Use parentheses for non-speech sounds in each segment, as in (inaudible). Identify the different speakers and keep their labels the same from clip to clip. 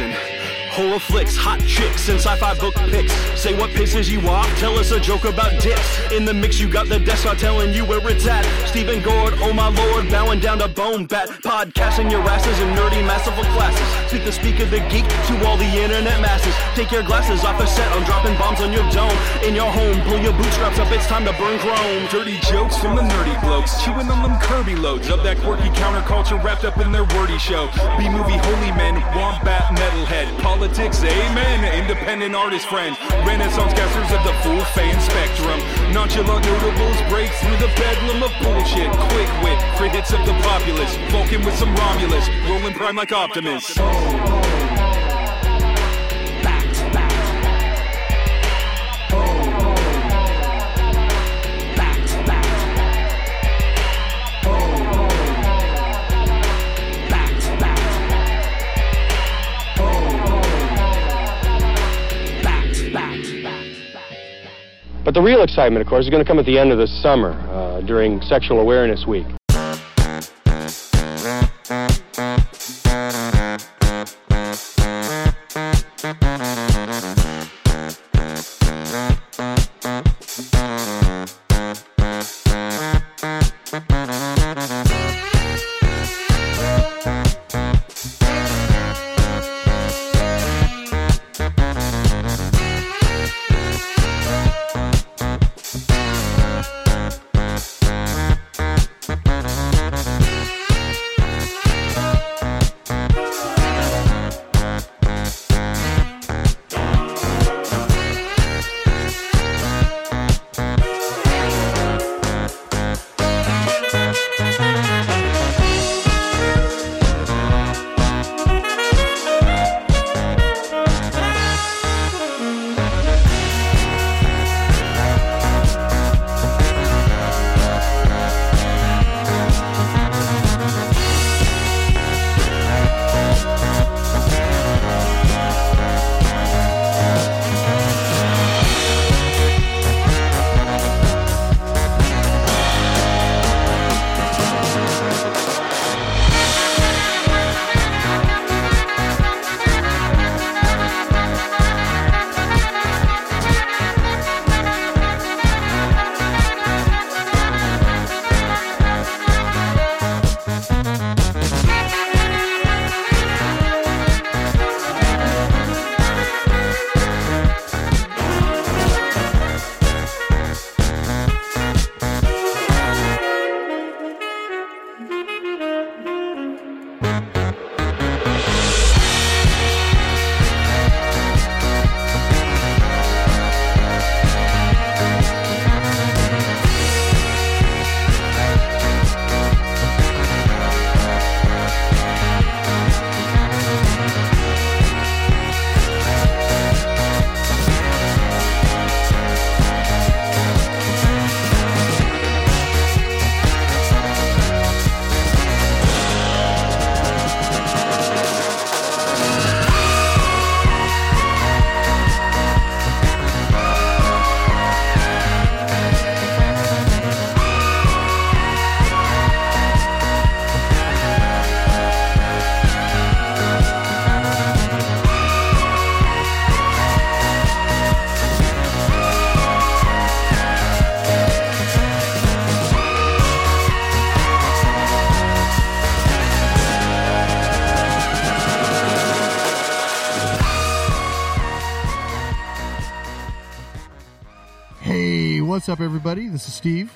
Speaker 1: Listen. Horror flicks, hot chicks, and sci-fi book picks. Say what pisses you off, tell us a joke about dicks. In the mix, you got the desk are telling you where it's at. Stephen Gord, oh my lord, bowing down to Bone Bat. Podcasting your asses in nerdy masterful classes. Speak the speak of the geek to all the internet masses. Take your glasses off the set, I'm dropping bombs on your dome. In your home, pull your bootstraps up, it's time to burn chrome.
Speaker 2: Dirty jokes from the nerdy blokes, chewing on them Kirby loads of that quirky counterculture wrapped up in their wordy show. B movie holy men, wombat metalhead, politics, amen, independent artist friend, renaissance casters of the full fan spectrum. Nonchalant notables break through the bedlam of bullshit. Quick wit, crit hits of the populace, Vulcan with some Romulus, rolling prime like Optimus.
Speaker 3: But the real excitement, of course, is going to come at the end of the summer uh, during Sexual Awareness Week.
Speaker 4: What's up, everybody? This is Steve.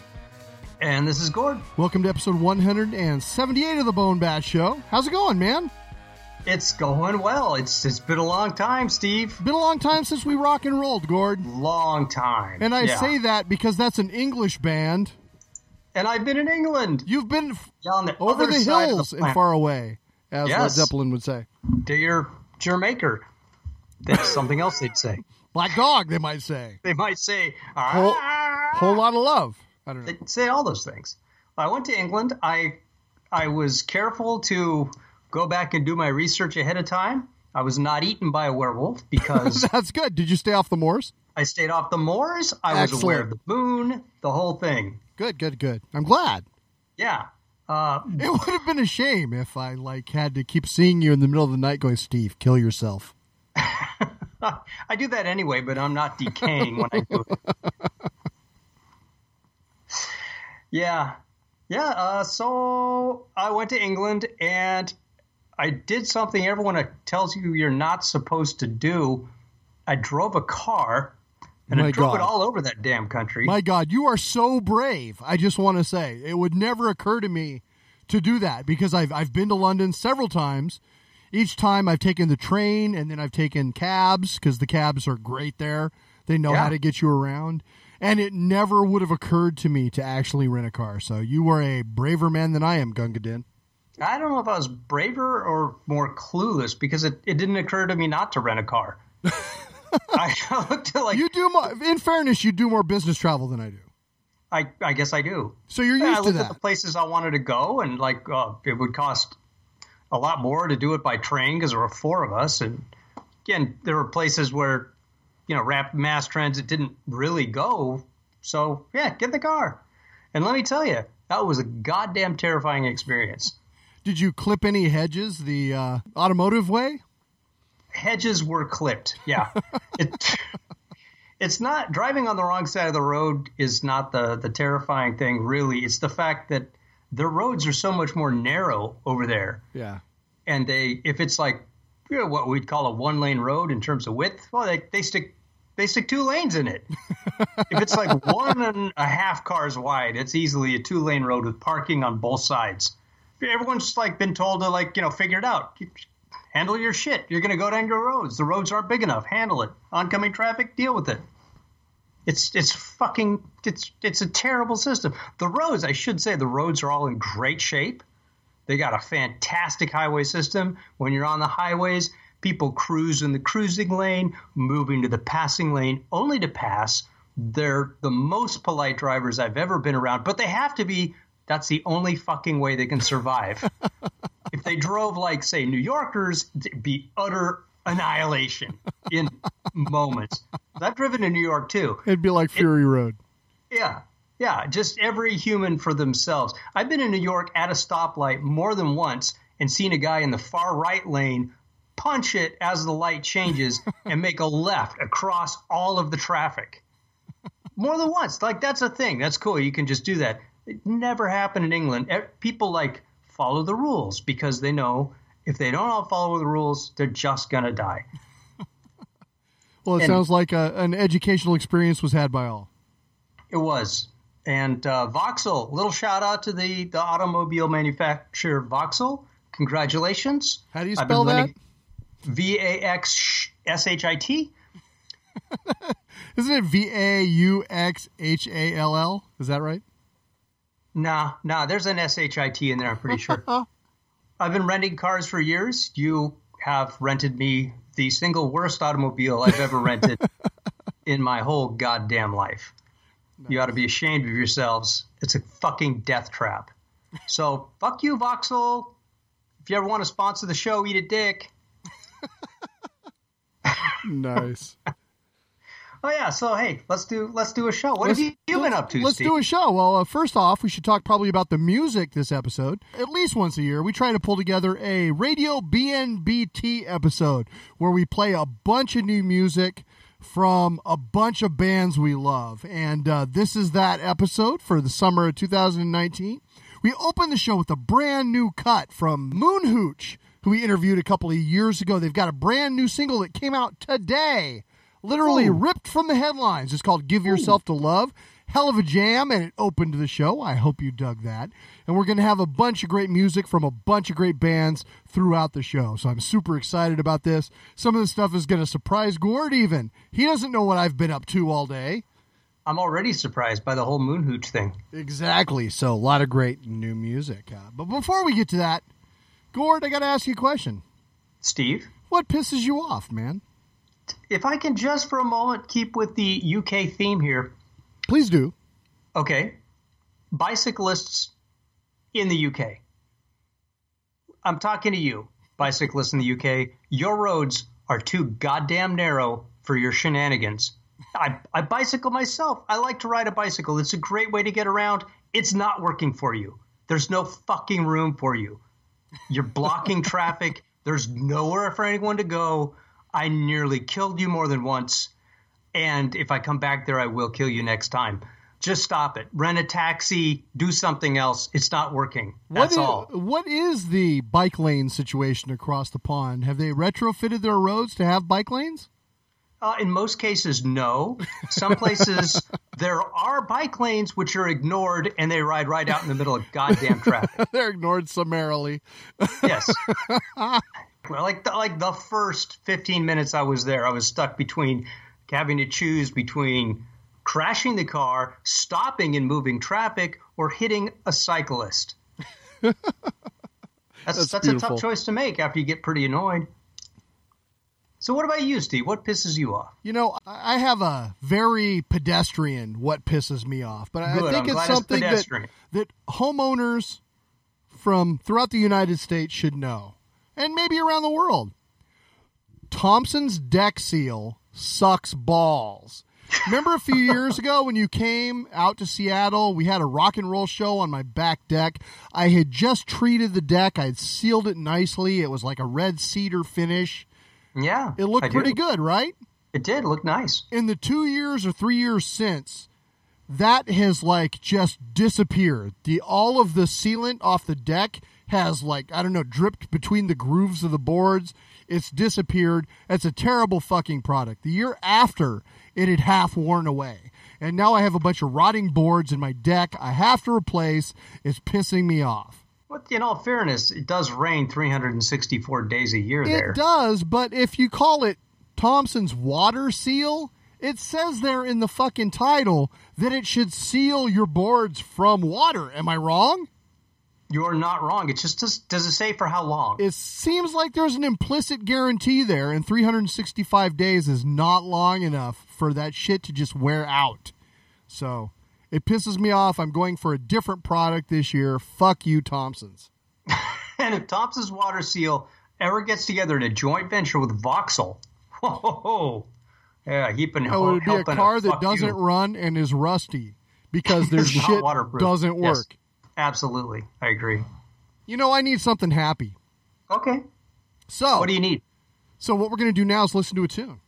Speaker 5: And this is Gord.
Speaker 4: Welcome to episode 178 of the Bone Bat Show. How's it going, man?
Speaker 5: It's going well. It's it's been a long time, Steve.
Speaker 4: Been a long time since we rock and rolled, Gord.
Speaker 5: Long time.
Speaker 4: And I
Speaker 5: Yeah.
Speaker 4: say that because that's an English band.
Speaker 5: And I've been in England.
Speaker 4: You've been f-
Speaker 5: the
Speaker 4: over the hills
Speaker 5: the
Speaker 4: and far away. as Led Zeppelin would say.
Speaker 5: D'yer Mak'er. That's something else they'd say. (laughs)
Speaker 4: Black dog, they might say.
Speaker 5: They might say, ah.
Speaker 4: Whole lot of love. I don't know.
Speaker 5: They'd say all those things. I went to England. I I was careful to go back and do my research ahead of time. I was not eaten by a werewolf because (laughs)
Speaker 4: That's good. Did you stay off the moors?
Speaker 5: I stayed off the moors. I was aware of the moon, the whole thing.
Speaker 4: Good, good, good. I'm glad.
Speaker 5: Yeah. Uh,
Speaker 4: It would have been a shame if I like had to keep seeing you in the middle of the night going, Steve, kill yourself. (laughs)
Speaker 5: I do that anyway, but I'm not decaying when I do it. (laughs) Yeah. Yeah. Uh, so I went to England and I did something everyone tells you you're not supposed to do. I drove a car and
Speaker 4: My
Speaker 5: I drove
Speaker 4: God.
Speaker 5: it all over that damn country.
Speaker 4: My God, you are so brave. I just want to say it would never occur to me to do that because I've I've been to London several times. Each time I've taken the train and then I've taken cabs because the cabs are great there. They know
Speaker 5: Yeah.
Speaker 4: how to get you around. And it never would have occurred to me to actually rent a car. So you are a braver man than I am, Gunga Din.
Speaker 5: I don't know if I was braver or more clueless because it, it didn't occur to me not to rent a car. (laughs) I (laughs) looked at like
Speaker 4: You do more. In fairness, you do more business travel than I do.
Speaker 5: I, I guess I do.
Speaker 4: So you're
Speaker 5: Yeah, I
Speaker 4: used to
Speaker 5: looked at the places I wanted to go, and like uh, it would cost a lot more to do it by train because there were four of us. And again, there were places where you know rapid mass transit didn't really go. So yeah, get the car. And let me tell you, that was a goddamn terrifying experience.
Speaker 4: Did you clip any hedges the uh, automotive way?
Speaker 5: hedges were clipped. Yeah. (laughs) it, it's not driving on the wrong side of the road is not the the terrifying thing really. It's the fact that the roads are so much more narrow over there.
Speaker 4: Yeah.
Speaker 5: And they if it's like you know, what we'd call a one lane road in terms of width, well they, they stick they stick two lanes in it. (laughs) if it's like one and a half cars wide, it's easily a two lane road with parking on both sides. Everyone's like been told to like, you know, figure it out. Handle your shit. You're gonna go down your roads. The roads aren't big enough. Handle it. Oncoming traffic, deal with it. It's it's fucking it's it's a terrible system. The roads, I should say, the roads are all in great shape. They got a fantastic highway system. When you're on the highways, people cruise in the cruising lane, moving to the passing lane, only to pass. They're the most polite drivers I've ever been around, but they have to be. That's the only fucking way they can survive. (laughs) if they drove like, say, New Yorkers, it'd be utter annihilation in moments. I've driven to New York too.
Speaker 4: It'd be like Fury Road.
Speaker 5: Yeah. Yeah. Just every human for themselves. I've been in New York at a stoplight more than once and seen a guy in the far right lane punch it as the light changes (laughs) and make a left across all of the traffic. More than once. Like, that's a thing. That's cool. You can just do that. It never happened in England. People like follow the rules because they know if they don't all follow the rules, they're just going to die. (laughs)
Speaker 4: Well, it
Speaker 5: And-
Speaker 4: sounds like a, an educational experience was had by all.
Speaker 5: It was. And uh, Vauxhall, little shout out to the, the automobile manufacturer Vauxhall. Congratulations.
Speaker 4: How do you spell that?
Speaker 5: V A X S H I T. (laughs)
Speaker 4: Isn't it V A U X H A L L? Is that right?
Speaker 5: Nah, nah, there's an S H I T in there, I'm pretty sure. (laughs) I've been renting cars for years. You have rented me the single worst automobile I've ever rented (laughs) in my whole goddamn life. You ought to be ashamed of yourselves. It's a fucking death trap. So, fuck you, Vauxhall. If you ever want to sponsor the show, eat a dick.
Speaker 4: Nice. (laughs)
Speaker 5: Oh yeah, so hey, let's do let's do a show. What
Speaker 4: Let's-
Speaker 5: have you, been up to,
Speaker 4: Let's
Speaker 5: Steve?
Speaker 4: do a show. Well, uh, first off, we should talk probably about the music this episode. At least once a year, we try to pull together a radio BNBT episode where we play a bunch of new music from a bunch of bands we love. And uh, this is that episode for the summer of 2019. We open the show with a brand new cut from Moon Hooch, who we interviewed a couple of years ago. They've got a brand new single that came out today literally ripped from the headlines. It's called Give Yourself to Love. Hell of a jam, and it opened the show. I hope you dug that. And we're going to have a bunch of great music from a bunch of great bands throughout the show. So I'm super excited about this. Some of the stuff is going to surprise Gord, even. He doesn't know what I've been up to all day.
Speaker 5: I'm already surprised by the whole Moon Hooch thing.
Speaker 4: Exactly. So a lot of great new music. Uh, but before we get to that, Gord, I got to ask you a question.
Speaker 5: Steve,
Speaker 4: What pisses you off, man?
Speaker 5: if I can just for a moment keep with the UK theme here.
Speaker 4: Please do.
Speaker 5: Okay. Bicyclists in the UK. I'm talking to you, bicyclists in the UK. Your roads are too goddamn narrow for your shenanigans. I, I bicycle myself. I like to ride a bicycle. It's a great way to get around. It's not working for you. There's no fucking room for you. You're blocking (laughs) traffic. There's nowhere for anyone to go. I nearly killed you more than once. And if I come back there, I will kill you next time. Just stop it. Rent a taxi. Do something else. It's not working. That's
Speaker 4: What i-
Speaker 5: all.
Speaker 4: What is the bike lane situation across the pond? Have they retrofitted their roads to have bike lanes?
Speaker 5: Uh, in most cases, no. Some (laughs) places there are bike lanes which are ignored, and they ride right out in the middle of goddamn traffic. (laughs)
Speaker 4: They're ignored summarily. (laughs)
Speaker 5: Yes. like the, like the first 15 minutes I was there, I was stuck between having to choose between crashing the car, stopping and moving traffic, or hitting a cyclist. (laughs) That's
Speaker 4: That's
Speaker 5: that's, a tough choice to make after you get pretty annoyed. So, what about you, Steve? What pisses you off?
Speaker 4: You know, I I have a very pedestrian what pisses me off, but I think
Speaker 5: I'm
Speaker 4: it's
Speaker 5: glad it's
Speaker 4: something that, that homeowners from throughout the United States should know, and maybe around the world. Thompson's deck seal sucks balls. Remember a few years ago when you came out to Seattle? We had a rock and roll show on my back deck. I had just treated the deck. I had sealed it nicely. It was like a red cedar finish.
Speaker 5: Yeah,
Speaker 4: It looked
Speaker 5: I do.
Speaker 4: pretty good, right?
Speaker 5: It did look nice.
Speaker 4: in the two years or three years since, that has like just disappeared. The all of the sealant off the deck has like I don't know dripped between the grooves of the boards. It's disappeared. It's a terrible fucking product. The year after, it had half worn away. And now I have a bunch of rotting boards in my deck I have to replace. It's pissing me off.
Speaker 5: But in all fairness, it does rain 364 days a year there.
Speaker 4: It does, but if you call it Thompson's water seal, it says there in the fucking title that it should seal your boards from water. Am I wrong?
Speaker 5: You're not wrong. It just does, does it say for how long?
Speaker 4: It seems like there's an implicit guarantee there, and 365 days is not long enough for that shit to just wear out. So it pisses me off. I'm going for a different product this year. Fuck you, Thompson's. (laughs)
Speaker 5: and if Thompson's Water Seal ever gets together in a joint venture with Vauxhall, (laughs) whoa, ho, ho. yeah, he been
Speaker 4: Oh, it would be a car that doesn't
Speaker 5: you.
Speaker 4: run and is rusty because (laughs) their shit doesn't
Speaker 5: Yes.
Speaker 4: Work.
Speaker 5: Absolutely, I agree.
Speaker 4: You know, I need something happy.
Speaker 5: Okay,
Speaker 4: So,
Speaker 5: what do you need?
Speaker 4: so what we're going to do now is listen to a tune.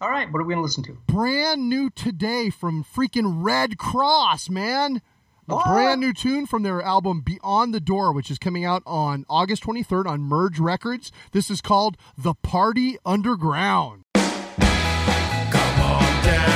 Speaker 5: All right, what are we gonna listen to?
Speaker 4: Brand new today from freaking Redd Kross, man. A
Speaker 5: What?
Speaker 4: brand new tune from their album Beyond the Door, which is coming out on August 23rd on Merge Records. This is called The Party Underground.
Speaker 6: There's nothing to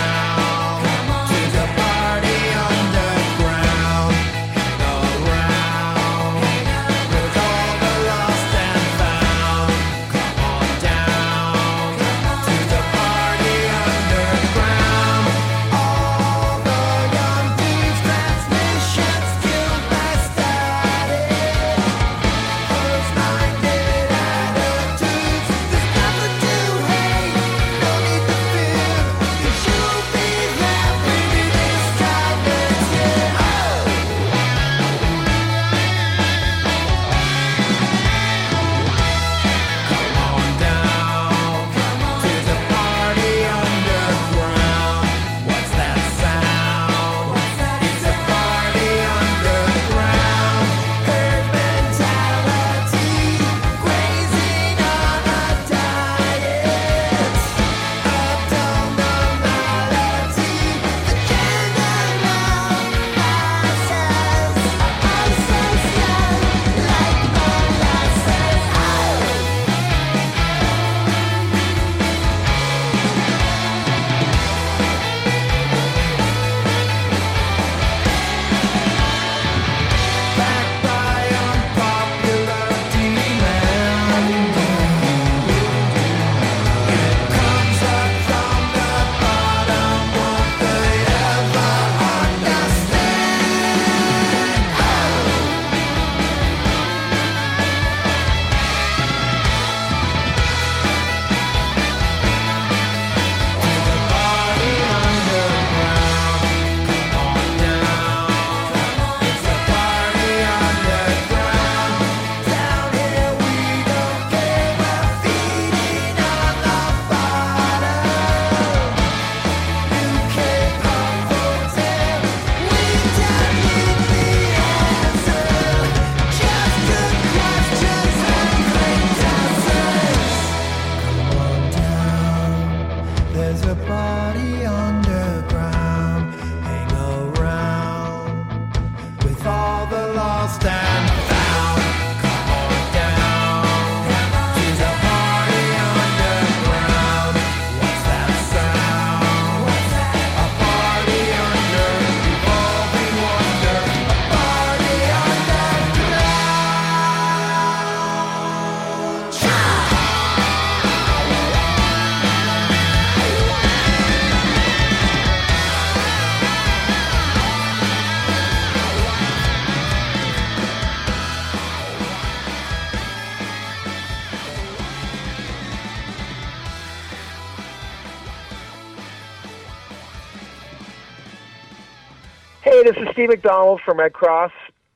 Speaker 6: Steve McDonald from Redd Kross,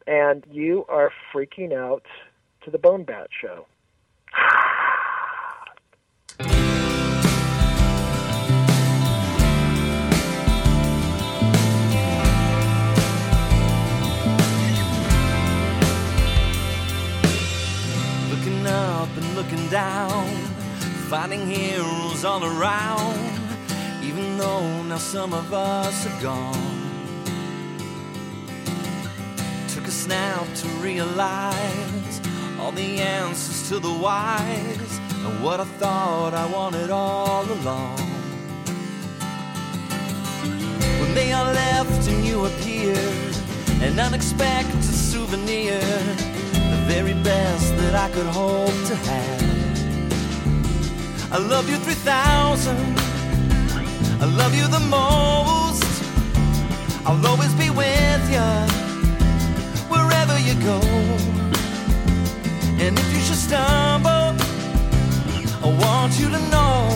Speaker 6: and you are freaking out to the Bone Bat Show.
Speaker 7: Looking up and looking down, finding heroes all around, even though now some of us are gone. A snap to realize all the answers to the whys and what I thought I wanted all along. When they are left and you appeared, an unexpected souvenir, the very best that I could hope to have. I love you 3000, I love you the most. I'll always be with you wherever you go. And if you should stumble, I want you to know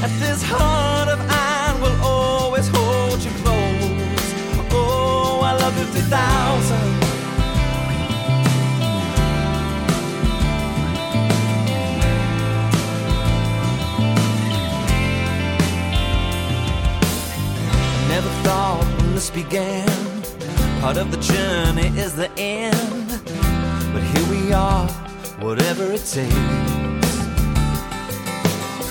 Speaker 7: that this heart of iron will always hold you close. Oh, I love you 3000. Never thought when this began, part of the journey is the end. But here we are, whatever it takes.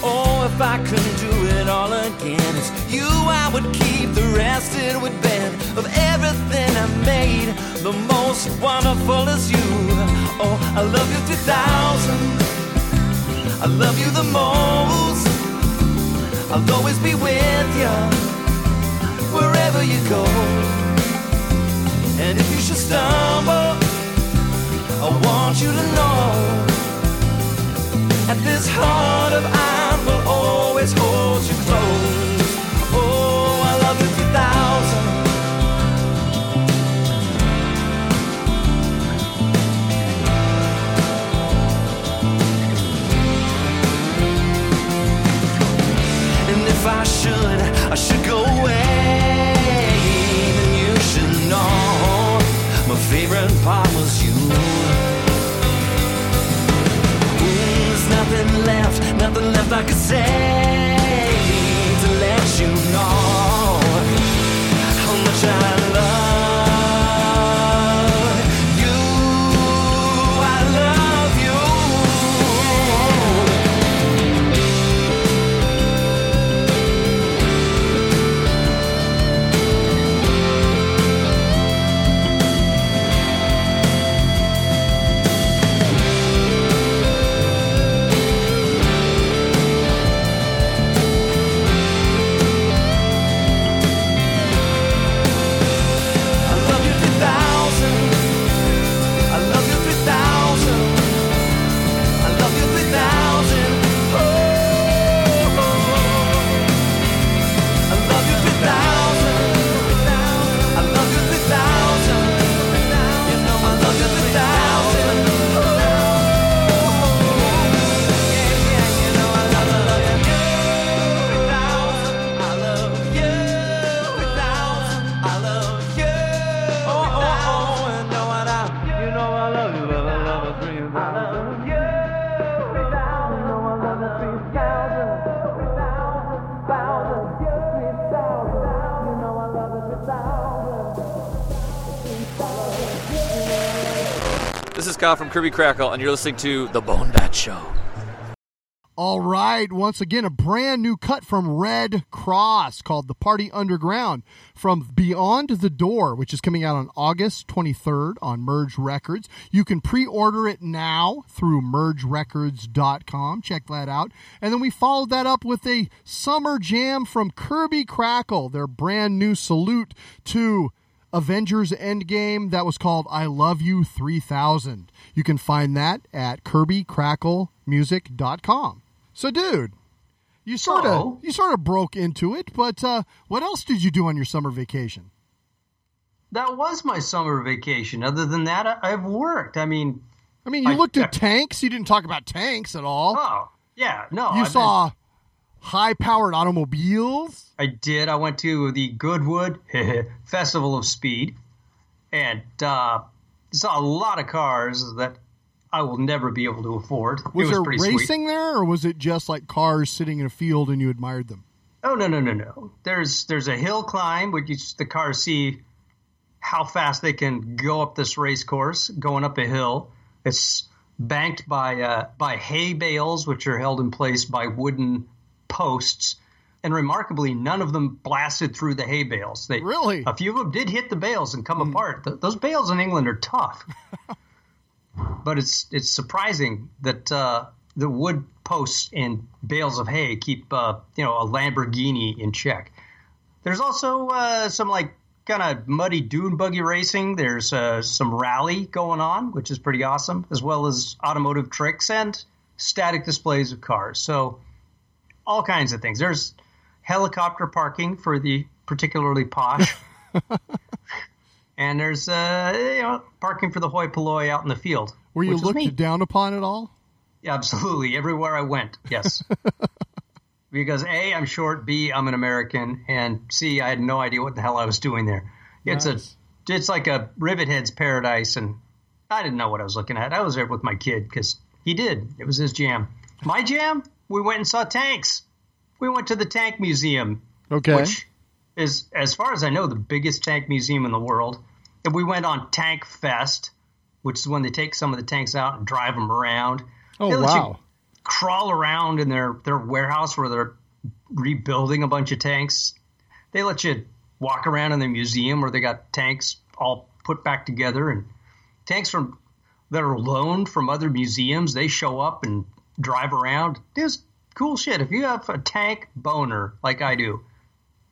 Speaker 7: Oh, if I could do it all again, it's you I would keep. The rest it would bend of everything I made. The most wonderful is you. Oh, I love you 3000. I love you the most. I'll always be with you wherever you go. And if you should stumble, I want you to know that this heart of iron will always hold you close. Oh, I love you 3000. And if I should, I should go away. Favorite part was you. Ooh, there's nothing left, nothing left I could say
Speaker 8: Kirby Krackle, and you're listening to The Bone Bat Show.
Speaker 4: All right, once again, a brand new cut from Redd Kross called The Party Underground from Beyond the Door, which is coming out on August 23rd on Merge Records. You can pre order it now through mergerecords.com. Check that out. And then we followed that up with a summer jam from Kirby Krackle, their brand new salute to Avengers Endgame that was called I Love You 3000. You can find that at kirbykracklemusic.com. So dude, you sort of
Speaker 5: Oh.
Speaker 4: you sort of broke into it, but uh, what else did you do on your summer vacation?
Speaker 5: That was my summer vacation. Other than that, I, I've worked. I mean,
Speaker 4: I mean, you
Speaker 5: I-
Speaker 4: looked at tanks, you didn't talk about tanks at all.
Speaker 5: oh yeah, no.
Speaker 4: you
Speaker 5: I've been-
Speaker 4: saw high powered automobiles.
Speaker 5: I did. I went to the Goodwood (laughs) Festival of Speed, and uh, saw a lot of cars that I will never be able to afford.
Speaker 4: Was,
Speaker 5: it was
Speaker 4: there racing
Speaker 5: sweet.
Speaker 4: there, or was it just like cars sitting in a field and you admired them?
Speaker 5: Oh no no no no! There's there's a hill climb, which you, the cars see how fast they can go up this race course, going up a hill. It's banked by uh, by hay bales, which are held in place by wooden posts. And remarkably, none of them blasted through the hay bales. They
Speaker 4: Really?
Speaker 5: a few of them did hit the bales and come apart. Th- those bales in England are tough, (laughs) but it's it's surprising that uh, the wood posts and bales of hay keep uh, you know a Lamborghini in check. There's also uh, some like kind of muddy dune buggy racing. There's uh, some rally going on, which is pretty awesome, as well as automotive tricks and static displays of cars. So all kinds of things. There's helicopter parking for the particularly posh. (laughs) and there's uh, you know parking for the hoi polloi out in the field.
Speaker 4: Were you looked down upon at all?
Speaker 5: Yeah, absolutely. Everywhere I went, yes. (laughs) because A, I'm short, B, I'm an American, and C, I had no idea what the hell I was doing there. It's
Speaker 4: Nice.
Speaker 5: a it's like a rivet head's paradise and I didn't know what I was looking at. I was there with my kid because he did. It was his jam. My jam? We went and saw tanks. We went to the tank museum,
Speaker 4: Okay.
Speaker 5: which is, as far as I know, the biggest tank museum in the world. And we went on Tank Fest, which is when they take some of the tanks out and drive them around.
Speaker 4: oh
Speaker 5: They let you
Speaker 4: wow.
Speaker 5: crawl around in their, their warehouse where they're rebuilding a bunch of tanks. They let you walk around in the museum where they got tanks all put back together and tanks from that are loaned from other museums. They show up and drive around. It's cool shit. If you have a tank boner like I do,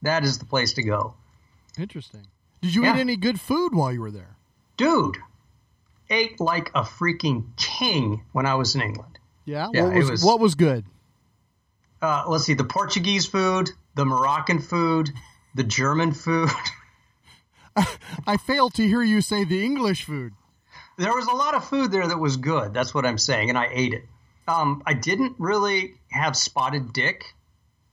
Speaker 5: that is the place to go.
Speaker 4: Interesting. Did you
Speaker 5: Yeah.
Speaker 4: eat any good food while you were there?
Speaker 5: Dude, ate like a freaking king when I was in England.
Speaker 4: Yeah.
Speaker 5: Yeah,
Speaker 4: what was,
Speaker 5: was-
Speaker 4: what was good?
Speaker 5: uh, let's see, the Portuguese food, the Moroccan food, the German food. (laughs)
Speaker 4: I failed to hear you say the English food.
Speaker 5: there was a lot of food there that was good. That's what I'm saying, and I ate it. Um, I didn't really have spotted dick.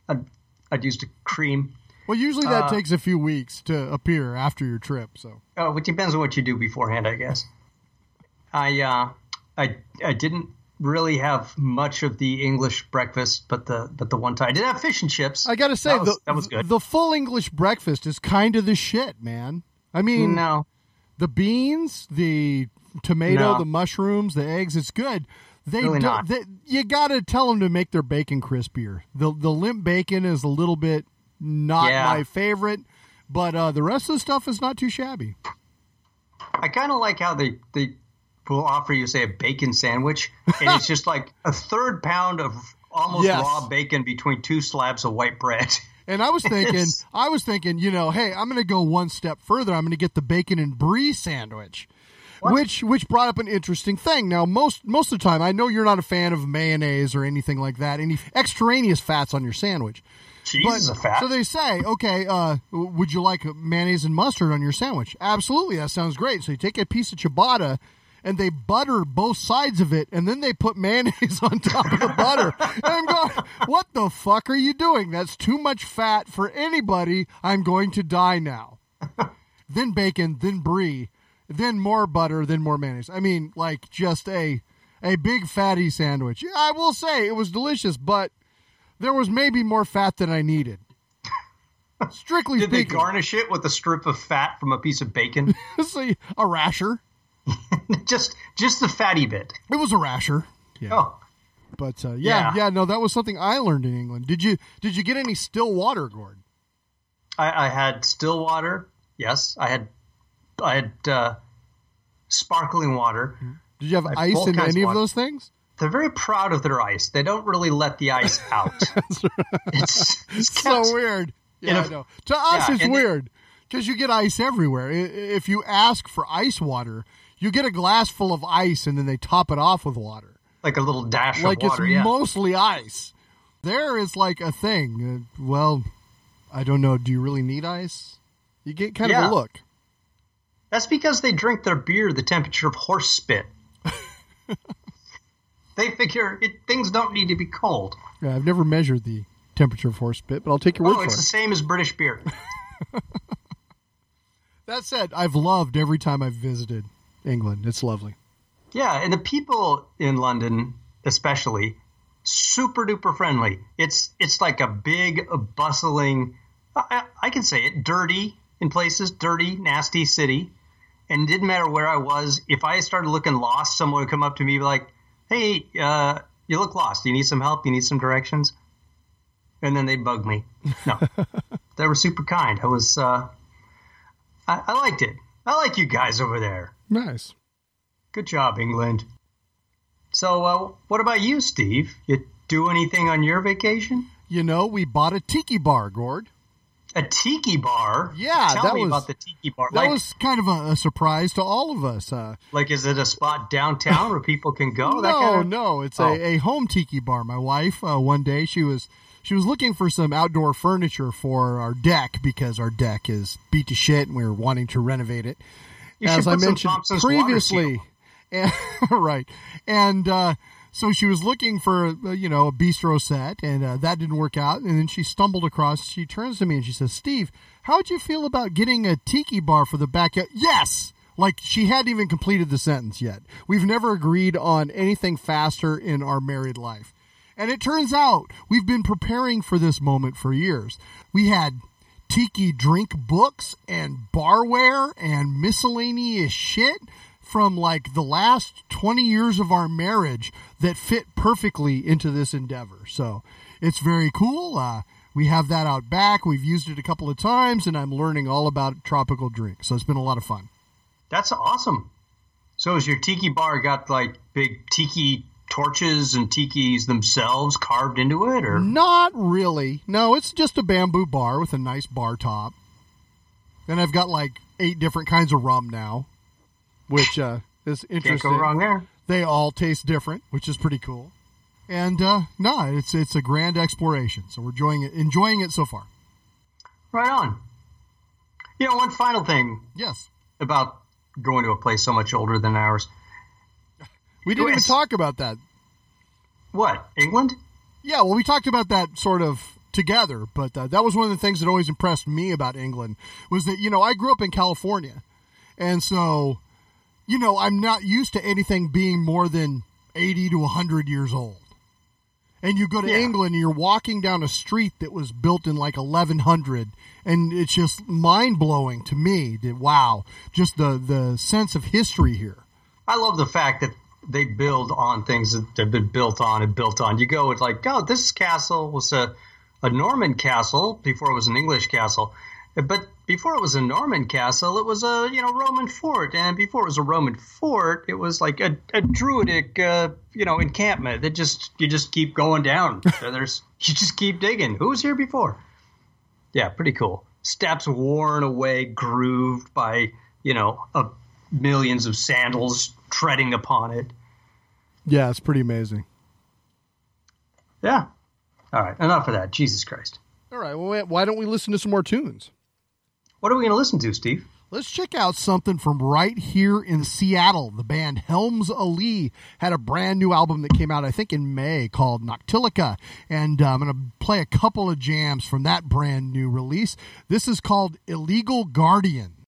Speaker 5: I'd, I'd used a cream.
Speaker 4: Well, usually that
Speaker 5: Uh,
Speaker 4: takes a few weeks to appear after your trip. So
Speaker 5: Oh, it depends on what you do beforehand, I guess. I uh, I I didn't really have much of the English breakfast, but the but the one time I did have fish and chips.
Speaker 4: I got to say,
Speaker 5: that was,
Speaker 4: the,
Speaker 5: that was good.
Speaker 4: the full English breakfast is kind of the shit, man. I mean,
Speaker 5: no,
Speaker 4: the beans, the tomato,
Speaker 5: No.
Speaker 4: the mushrooms, the eggs, it's good. They,
Speaker 5: Really
Speaker 4: do,
Speaker 5: not.
Speaker 4: they you got to tell them to make their bacon crispier. The the limp bacon is a little bit not
Speaker 5: Yeah.
Speaker 4: my favorite, but uh, the rest of the stuff is not too shabby.
Speaker 5: I kind of like how they they will offer you say a bacon sandwich, and it's (laughs) just like a third pound of almost
Speaker 4: Yes.
Speaker 5: raw bacon between two slabs of white bread. (laughs)
Speaker 4: And I was thinking, I was thinking, you know, hey, I'm going to go one step further. I'm going to get the bacon and brie sandwich, which which brought up an interesting thing. Now, most most of the time, I know you're not a fan of mayonnaise or anything like that, any extraneous fats on your sandwich.
Speaker 5: Cheese is a fat.
Speaker 4: So they say, okay, uh, would you like mayonnaise and mustard on your sandwich? Absolutely, that sounds great. So you take a piece of ciabatta and they butter both sides of it, and then they put (laughs) mayonnaise on top of the butter. And I'm going, what the fuck are you doing? That's too much fat for anybody. I'm going to die now. (laughs) then bacon, then brie, then more butter, then more mayonnaise. I mean, like just a a big fatty sandwich. Yeah, I will say it was delicious, but there was maybe more fat than I needed. (laughs) Strictly
Speaker 5: Did they garnish it with a strip of fat from a piece of bacon? (laughs)
Speaker 4: See, a rasher. (laughs)
Speaker 5: just just the fatty bit.
Speaker 4: It was a rasher. Yeah,
Speaker 5: Oh,
Speaker 4: but uh, yeah,
Speaker 5: Yeah.
Speaker 4: yeah, no, that was something I learned in England. Did you did you get any still water, Gord?
Speaker 5: I, I had still water. Yes, I had I had uh, sparkling water.
Speaker 4: Did you have ice in any
Speaker 5: of
Speaker 4: of those things?
Speaker 5: They're very proud of their ice. They don't really let the ice (laughs) out. it's, it's
Speaker 4: so weird. Yeah,
Speaker 5: a-
Speaker 4: I know. To us,
Speaker 5: Yeah,
Speaker 4: it's weird because you get ice everywhere. If you ask for ice water, you get a glass full of ice, and then they top it off with water.
Speaker 5: like a little dash
Speaker 4: like
Speaker 5: of water.
Speaker 4: it's
Speaker 5: yeah.
Speaker 4: mostly ice. There is like a thing. Uh, well, I don't know. Do you really need ice? You get kind of a look.
Speaker 5: That's because they drink their beer the temperature of horse spit. (laughs) they figure it, things don't need to be cold.
Speaker 4: Yeah, I've never measured the temperature of horse spit, but I'll take your word
Speaker 5: Oh,
Speaker 4: for
Speaker 5: it's the same as British beer. (laughs)
Speaker 4: That said, I've loved every time I've visited England. It's lovely.
Speaker 5: Yeah, and the people in London, especially, super duper friendly. It's it's like a big, bustling. I, I can say it, dirty in places, dirty, nasty city. And it didn't matter where I was. If I started looking lost, someone would come up to me and be like, "Hey, uh, you look lost. Do you need some help. You need some directions." And then they bug me. No, (laughs) they were super kind. I was, uh, I, I liked it. I like you guys over there.
Speaker 4: Nice.
Speaker 5: Good job, England. So, uh, what about you, Steve? You do anything on your vacation?
Speaker 4: You know, we bought a tiki bar, Gord.
Speaker 5: A tiki bar?
Speaker 4: Yeah,
Speaker 5: Tell
Speaker 4: that
Speaker 5: me
Speaker 4: was-
Speaker 5: about the tiki bar.
Speaker 4: That
Speaker 5: like,
Speaker 4: was kind of a, a surprise to all of us. Uh,
Speaker 5: like, is it a spot downtown where people can go?
Speaker 4: no,
Speaker 5: that kind of...
Speaker 4: no, it's
Speaker 5: Oh.
Speaker 4: a, a home tiki bar. My wife, uh, one day, she was she was looking for some outdoor furniture for our deck because our deck is beat to shit and we were wanting to renovate it.
Speaker 5: You
Speaker 4: As I mentioned previously, and, (laughs) right, and uh, so she was looking for uh, you know a bistro set, and uh, that didn't work out. And then she stumbled across. She turns to me and she says, "Steve, how would you feel about getting a tiki bar for the backyard?" Yes. Like she hadn't even completed the sentence yet. We've never agreed on anything faster in our married life. And it turns out we've been preparing for this moment for years. We had tiki drink books and barware and miscellaneous shit from like the last 20 years of our marriage that fit perfectly into this endeavor. So it's very cool. Uh, we have that out back. We've used it a couple of times, and I'm learning all about tropical drinks. So it's been a lot of fun.
Speaker 5: That's awesome. So, is your tiki bar got like big tiki torches and tikis themselves carved into it, or
Speaker 4: Not really. No, it's just a bamboo bar with a nice bar top. And I've got like eight different kinds of rum now, which uh, is interesting.
Speaker 5: can't go wrong there?
Speaker 4: They all taste different, which is pretty cool. And uh, no, it's it's a grand exploration. So we're enjoying it, enjoying it so far.
Speaker 5: Right on. You know, one final thing
Speaker 4: Yes,
Speaker 5: about going to a place so much older than ours.
Speaker 4: we didn't even talk about that.
Speaker 5: What England?
Speaker 4: Yeah, well, we talked about that sort of together, but uh, that was one of the things that always impressed me about England was that you know I grew up in California, and so you know I'm not used to anything being more than eighty to hundred years old. And you go to
Speaker 5: Yeah.
Speaker 4: England and you're walking down a street that was built in like 1100, and it's just mind blowing to me. That wow, just the the sense of history here.
Speaker 5: I love the fact that they build on things that have been built on and built on. You go, it's like, oh, this castle was a, a Norman castle before it was an English castle. But before it was a Norman castle, it was a you know Roman fort, and before it was a Roman fort, it was like a, a druidic uh, you know encampment. That just you just keep going down. (laughs) There's you just keep digging. Who was here before? Yeah, pretty cool. Steps worn away, grooved by you know a, millions of sandals treading upon it.
Speaker 4: Yeah, it's pretty amazing.
Speaker 5: Yeah. All right, enough of that. Jesus Christ.
Speaker 4: All right, well, why don't we listen to some more tunes?
Speaker 5: What are we going to listen to, Steve?
Speaker 4: Let's check out something from right here in Seattle. The band Helms Alee had a brand new album that came out, I think, in May called Noctiluca. And uh, I'm going to play a couple of jams from that brand new release. This is called Illegal Guardian.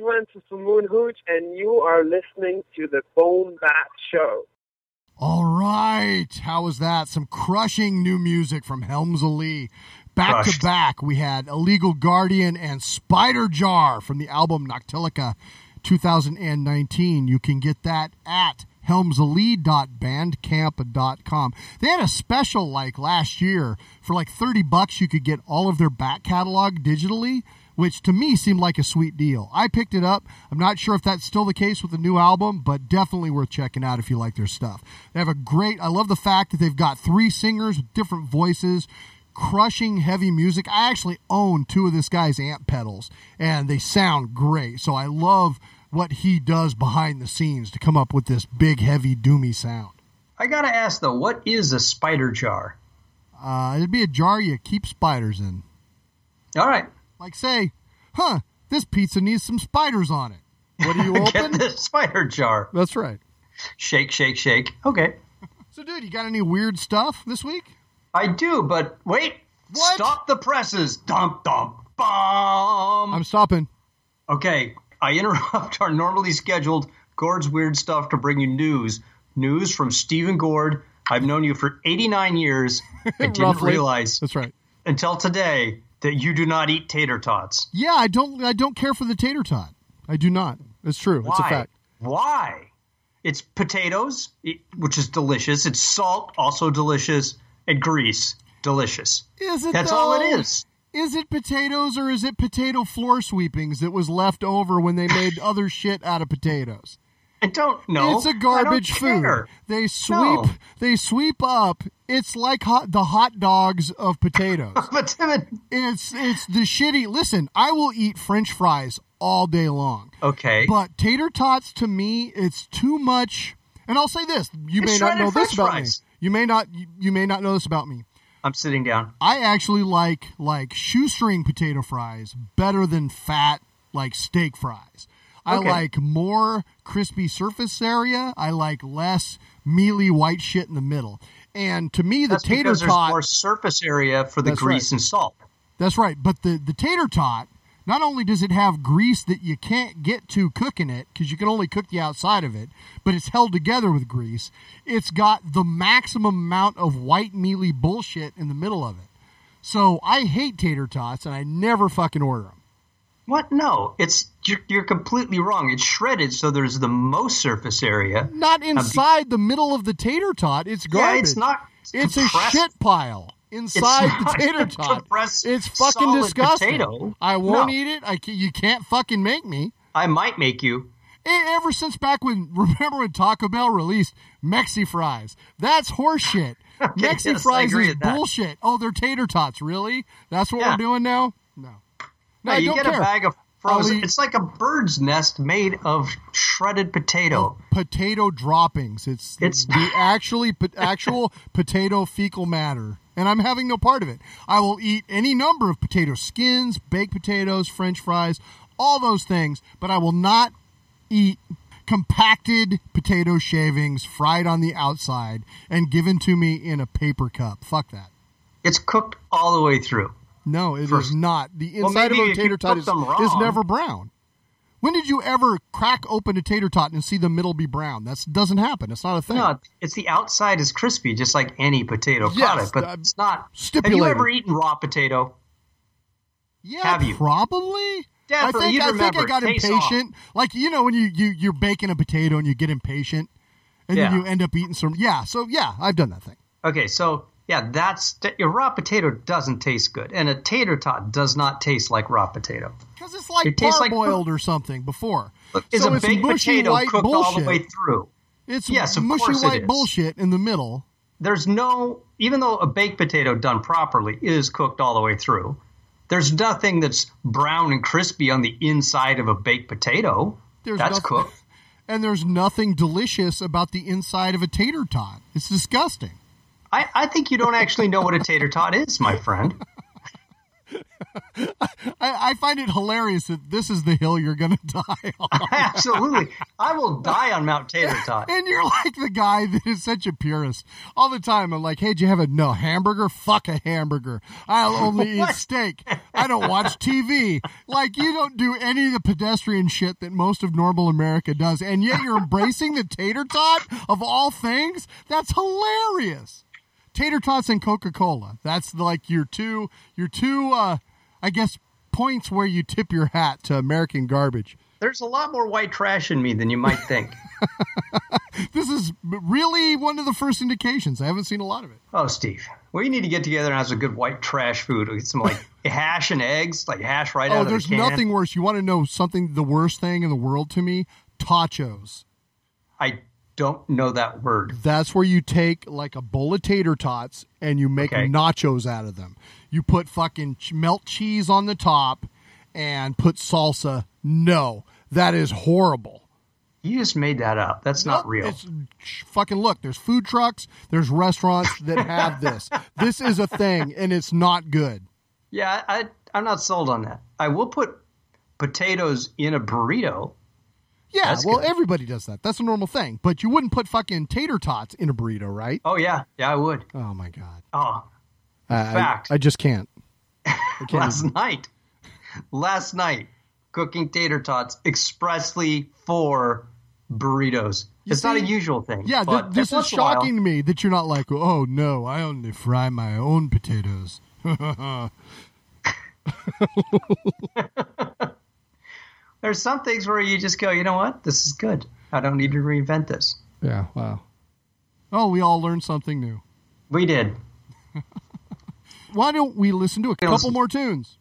Speaker 6: Is Francis from Moon Hooch, and you are listening to the Bone Bat Show.
Speaker 4: All right. How was that? Some crushing new music from Helms Alee. Back to back, we had Illegal Guardian and Spider Jar from the album Noctiluca 2019. You can get that at helmsalee.bandcamp.com. They had a special like last year for like 30 bucks you could get all of their back catalog digitally, which to me seemed like a sweet deal. I picked it up. I'm not sure if that's still the case with the new album, but definitely worth checking out if you like their stuff. They have a great I love the fact that they've got three singers with different voices crushing heavy music. I actually own two of this guy's amp pedals and they sound great. So I love what he does behind the scenes to come up with this big, heavy, doomy sound.
Speaker 5: I gotta ask though, what is a spider jar?
Speaker 4: Uh, it'd be a jar you keep spiders in.
Speaker 5: All right,
Speaker 4: Like, say, huh, this pizza needs some spiders on it. What do you (laughs)
Speaker 5: get
Speaker 4: open?
Speaker 5: the spider jar.
Speaker 4: That's right.
Speaker 5: Shake, shake, shake. Okay, (laughs)
Speaker 4: So, dude, you got any weird stuff this week?
Speaker 5: I do, but wait.
Speaker 4: What?
Speaker 5: Stop the presses. Dump, dump, bomb.
Speaker 4: I'm stopping.
Speaker 5: Okay, I interrupt our normally scheduled Gord's Weird Stuff to bring you news. News from Steve and Gord. I've known you for 89 years. I (laughs) didn't realize
Speaker 4: That's right.
Speaker 5: until today that you do not eat tater tots.
Speaker 4: Yeah, I don't. I don't care for the tater tot. I do not. It's true. It's a
Speaker 5: Why?
Speaker 4: fact.
Speaker 5: Why? It's potatoes, which is delicious. It's salt, also delicious, and grease, delicious.
Speaker 4: Is it?
Speaker 5: That's all it is.
Speaker 4: Is it potatoes or is it potato floor sweepings that was left over when they made (laughs) other shit out of potatoes?
Speaker 5: I don't know.
Speaker 4: it's a garbage food.
Speaker 5: care.
Speaker 4: They sweep.
Speaker 5: No.
Speaker 4: They sweep up. It's like hot, the hot dogs of potatoes. (laughs) It's it's the shitty. Listen, I will eat French fries all day long,
Speaker 5: okay.
Speaker 4: but tater tots to me, it's too much. And I'll say this: you
Speaker 5: It's
Speaker 4: may not know this about
Speaker 5: fries.
Speaker 4: me. You may not. You may not know this about me.
Speaker 5: I'm sitting down.
Speaker 4: I actually like like shoestring potato fries better than fat like steak fries. I
Speaker 5: Okay.
Speaker 4: like more crispy surface area. I like less mealy white shit in the middle. And to me, the
Speaker 5: That's
Speaker 4: tater
Speaker 5: because there's
Speaker 4: tot.
Speaker 5: more surface area for the grease
Speaker 4: right.
Speaker 5: and salt.
Speaker 4: That's right. But the the tater tot, not only does it have grease that you can't get to cooking it because you can only cook the outside of it, but it's held together with grease. It's got the maximum amount of white mealy bullshit in the middle of it. So I hate tater tots and I never fucking order them.
Speaker 5: What? No, it's you're, you're completely wrong. It's shredded, so there's the most surface area.
Speaker 4: Not inside the middle of the tater tot. It's garbage.
Speaker 5: Yeah, it's not.
Speaker 4: It's a shit pile inside the (laughs) tater tot. It's fucking disgusting.
Speaker 5: potato.
Speaker 4: I won't
Speaker 5: No.
Speaker 4: eat it. I can, you can't fucking make me.
Speaker 5: I might make you.
Speaker 4: Ever since back when, (laughs) remember when Taco Bell released Mexi fries? That's horseshit. (laughs) Mexi
Speaker 5: yes,
Speaker 4: fries is bullshit. Oh, they're tater tots. Really? That's what
Speaker 5: Yeah.
Speaker 4: we're doing now? No. No, I
Speaker 5: you get
Speaker 4: care.
Speaker 5: a bag of frozen. It's like a bird's nest made of shredded potato.
Speaker 4: potato droppings. It's
Speaker 5: It's-
Speaker 4: the actually (laughs) actual potato fecal matter, and I'm having no part of it. I will eat any number of potato skins, baked potatoes, French fries, all those things, but I will not eat compacted potato shavings fried on the outside and given to me in a paper cup. Fuck that.
Speaker 5: It's cooked all the way through.
Speaker 4: No, it is not. The inside
Speaker 5: maybe
Speaker 4: of a tater tot is, is never brown. When did you ever crack open a tater tot and see the middle be brown? That doesn't happen. It's not a thing.
Speaker 5: No, it's the outside is crispy, just like any potato
Speaker 4: Yes,
Speaker 5: product, but
Speaker 4: uh,
Speaker 5: it's not. Have you ever eaten raw potato?
Speaker 4: Yeah,
Speaker 5: Have you?
Speaker 4: probably.
Speaker 5: Definitely,
Speaker 4: I think I think I got impatient. Like you know when you you you're baking a potato and you get impatient, and then you end up eating some. Yeah, so yeah, I've done that thing.
Speaker 5: Okay, so yeah, that's your raw potato doesn't taste good, and a tater tot does not taste like raw potato.
Speaker 4: Because it's like
Speaker 5: It tastes like-
Speaker 4: parboiled or something before.
Speaker 5: It's
Speaker 4: so
Speaker 5: a
Speaker 4: it's
Speaker 5: baked
Speaker 4: mushy
Speaker 5: potato
Speaker 4: white
Speaker 5: cooked
Speaker 4: bullshit.
Speaker 5: all the way through.
Speaker 4: It's
Speaker 5: Yes, of
Speaker 4: mushy
Speaker 5: course
Speaker 4: white bullshit in the middle.
Speaker 5: There's no, even though a baked potato done properly is cooked all the way through, there's nothing that's brown and crispy on the inside of a baked potato.
Speaker 4: There's
Speaker 5: that's
Speaker 4: nothing-
Speaker 5: cooked. (laughs)
Speaker 4: And there's nothing delicious about the inside of a tater tot. It's disgusting.
Speaker 5: I, I think you don't actually know what a tater tot is, my friend. (laughs)
Speaker 4: I, I find it hilarious that this is the hill you're going (laughs) to die on. (laughs)
Speaker 5: Absolutely. I will die on Mount Tater Tot.
Speaker 4: And you're like the guy that is such a purist. All the time, I'm like, hey, do you have a no hamburger? Fuck a hamburger. I'll only eat steak. I don't watch TV. Like, you don't do any of the pedestrian shit that most of normal America does. And yet you're embracing the tater tot of all things? That's hilarious. Tater tots and Coca Cola. That's like your two, your two, uh, I guess, points where you tip your hat to American garbage.
Speaker 5: There's a lot more white trash in me than you might think. (laughs)
Speaker 4: This is really one of the first indications. I haven't seen a lot of it.
Speaker 5: oh, Steve. We need to get together and have some good white trash food. Get some like (laughs) hash and eggs, like hash right out
Speaker 4: Oh,
Speaker 5: of
Speaker 4: there's
Speaker 5: the can.
Speaker 4: there's nothing worse. You want to know something, the worst thing in the world to me? Tachos.
Speaker 5: I don't know that word.
Speaker 4: That's where you take like a bowl of tater tots and you make
Speaker 5: Okay.
Speaker 4: nachos out of them. You put fucking ch- melt cheese on the top and put salsa. No, that is horrible.
Speaker 5: You just made that up. That's not
Speaker 4: Nope,
Speaker 5: real.
Speaker 4: It's sh- fucking look. There's food trucks. There's restaurants that have this. (laughs) this is a thing, and it's not good.
Speaker 5: Yeah, I, I'm not sold on that. I will put potatoes in a burrito.
Speaker 4: Yeah,
Speaker 5: That's
Speaker 4: well,
Speaker 5: good.
Speaker 4: everybody does that. That's a normal thing. But you wouldn't put fucking tater tots in a burrito, right?
Speaker 5: Oh yeah, yeah, I would.
Speaker 4: Oh my god.
Speaker 5: Oh,
Speaker 4: I- I-
Speaker 5: Fact.
Speaker 4: I, just can't. I (laughs) can't
Speaker 5: last
Speaker 4: even-
Speaker 5: night, last night, cooking tater tots expressly for burritos.
Speaker 4: You
Speaker 5: it's not a usual thing.
Speaker 4: Yeah, th- this is
Speaker 5: in a while-
Speaker 4: shocking to me that you're not like, oh no, I only fry my own potatoes. (laughs) (laughs)
Speaker 5: There's some things where you just go, you know what, this is good. I don't need to reinvent this.
Speaker 4: yeah, wow. Oh, we all learned something new.
Speaker 5: We did. (laughs)
Speaker 4: Why don't we listen to a couple
Speaker 5: listen.
Speaker 4: more tunes?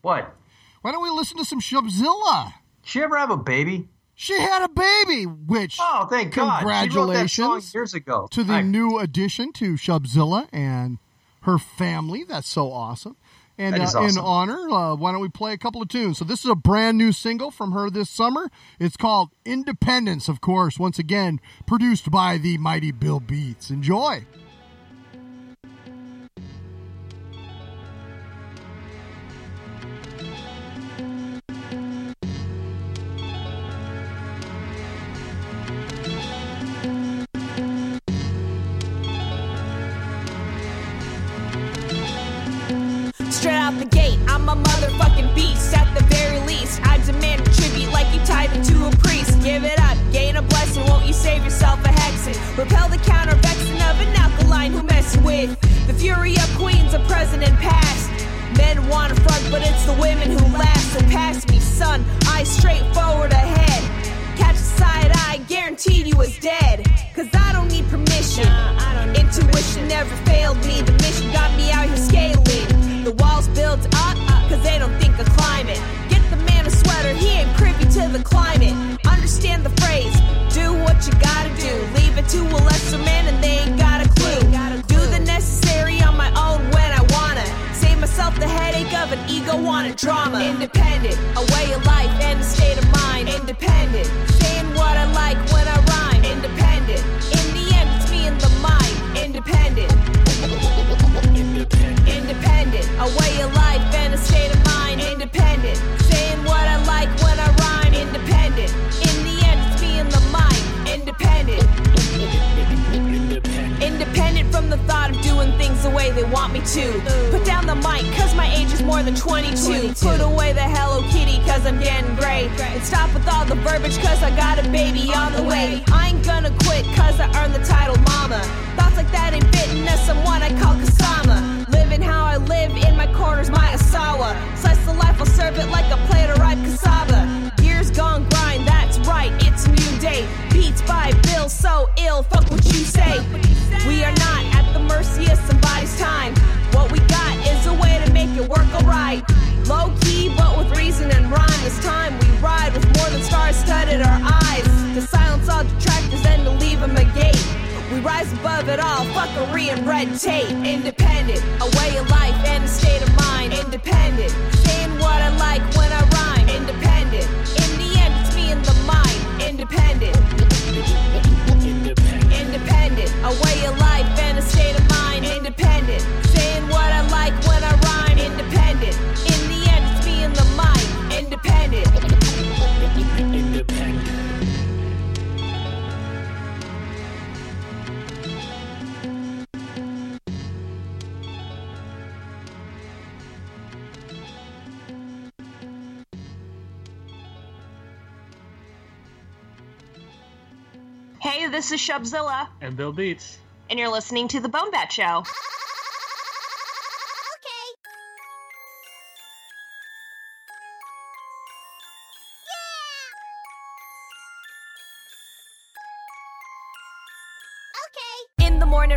Speaker 5: What?
Speaker 4: Why don't we listen to some Shubzilla?
Speaker 5: Did she ever have a baby?
Speaker 4: She had a baby, which
Speaker 5: Oh, thank God! She wrote that song
Speaker 4: Congratulations
Speaker 5: years ago.
Speaker 4: to the
Speaker 5: I-
Speaker 4: new addition to Shubzilla and her family. That's so awesome. And uh, in honor, uh, why don't we play a couple of tunes? So this is a brand new single from her this summer. It's called Independence, of course. Once again, produced by the mighty Bill Beats. Enjoy.
Speaker 9: The fury of queens, a and past. Men wanna front, but it's the women who last. So pass me, son, eyes straight forward ahead. Catch a side eye, guaranteed you was dead. Cause I don't need permission. Intuition never failed me. The mission got me out here scaling. The walls built up, cause they don't think of climate. Get the man a sweater, he ain't privy to the climate. Understand the phrase, do what you gotta do. Leave it to a lesser man and they myself the headache of an ego wanted drama. Independent, a way of life and a state of mind. Independent, saying what I like when I rhyme. Independent, in the end it's me and the mind. Independent. Independent, a way of life 22. Put away the Hello Kitty, cause I'm getting gray. And stop with all the verbiage, cause I got a baby on the way. I ain't gonna quit, cause I earned the title mama. Thoughts like that ain't fitting as someone I call Kasama. Living how I live in my corners, my Asawa. Slice the life, I'll serve it like a plate of ripe cassava. Years gone grind, that's right, it's a new day. Beats by Bill, so ill, fuck what you say. We are not at the mercy of somebody's time. What we got is a way to make it work alright. Low key, but with reason and rhyme. This time we ride with more than stars studded our eyes. To silence all detractors and to leave them agape. We rise above it all, fuckery and red tape. Independent, a way of life and a state of mind. Independent, saying what I like when I this is Shubzilla,
Speaker 10: And Bill Beats.
Speaker 9: and you're listening to The Bone Bat Show.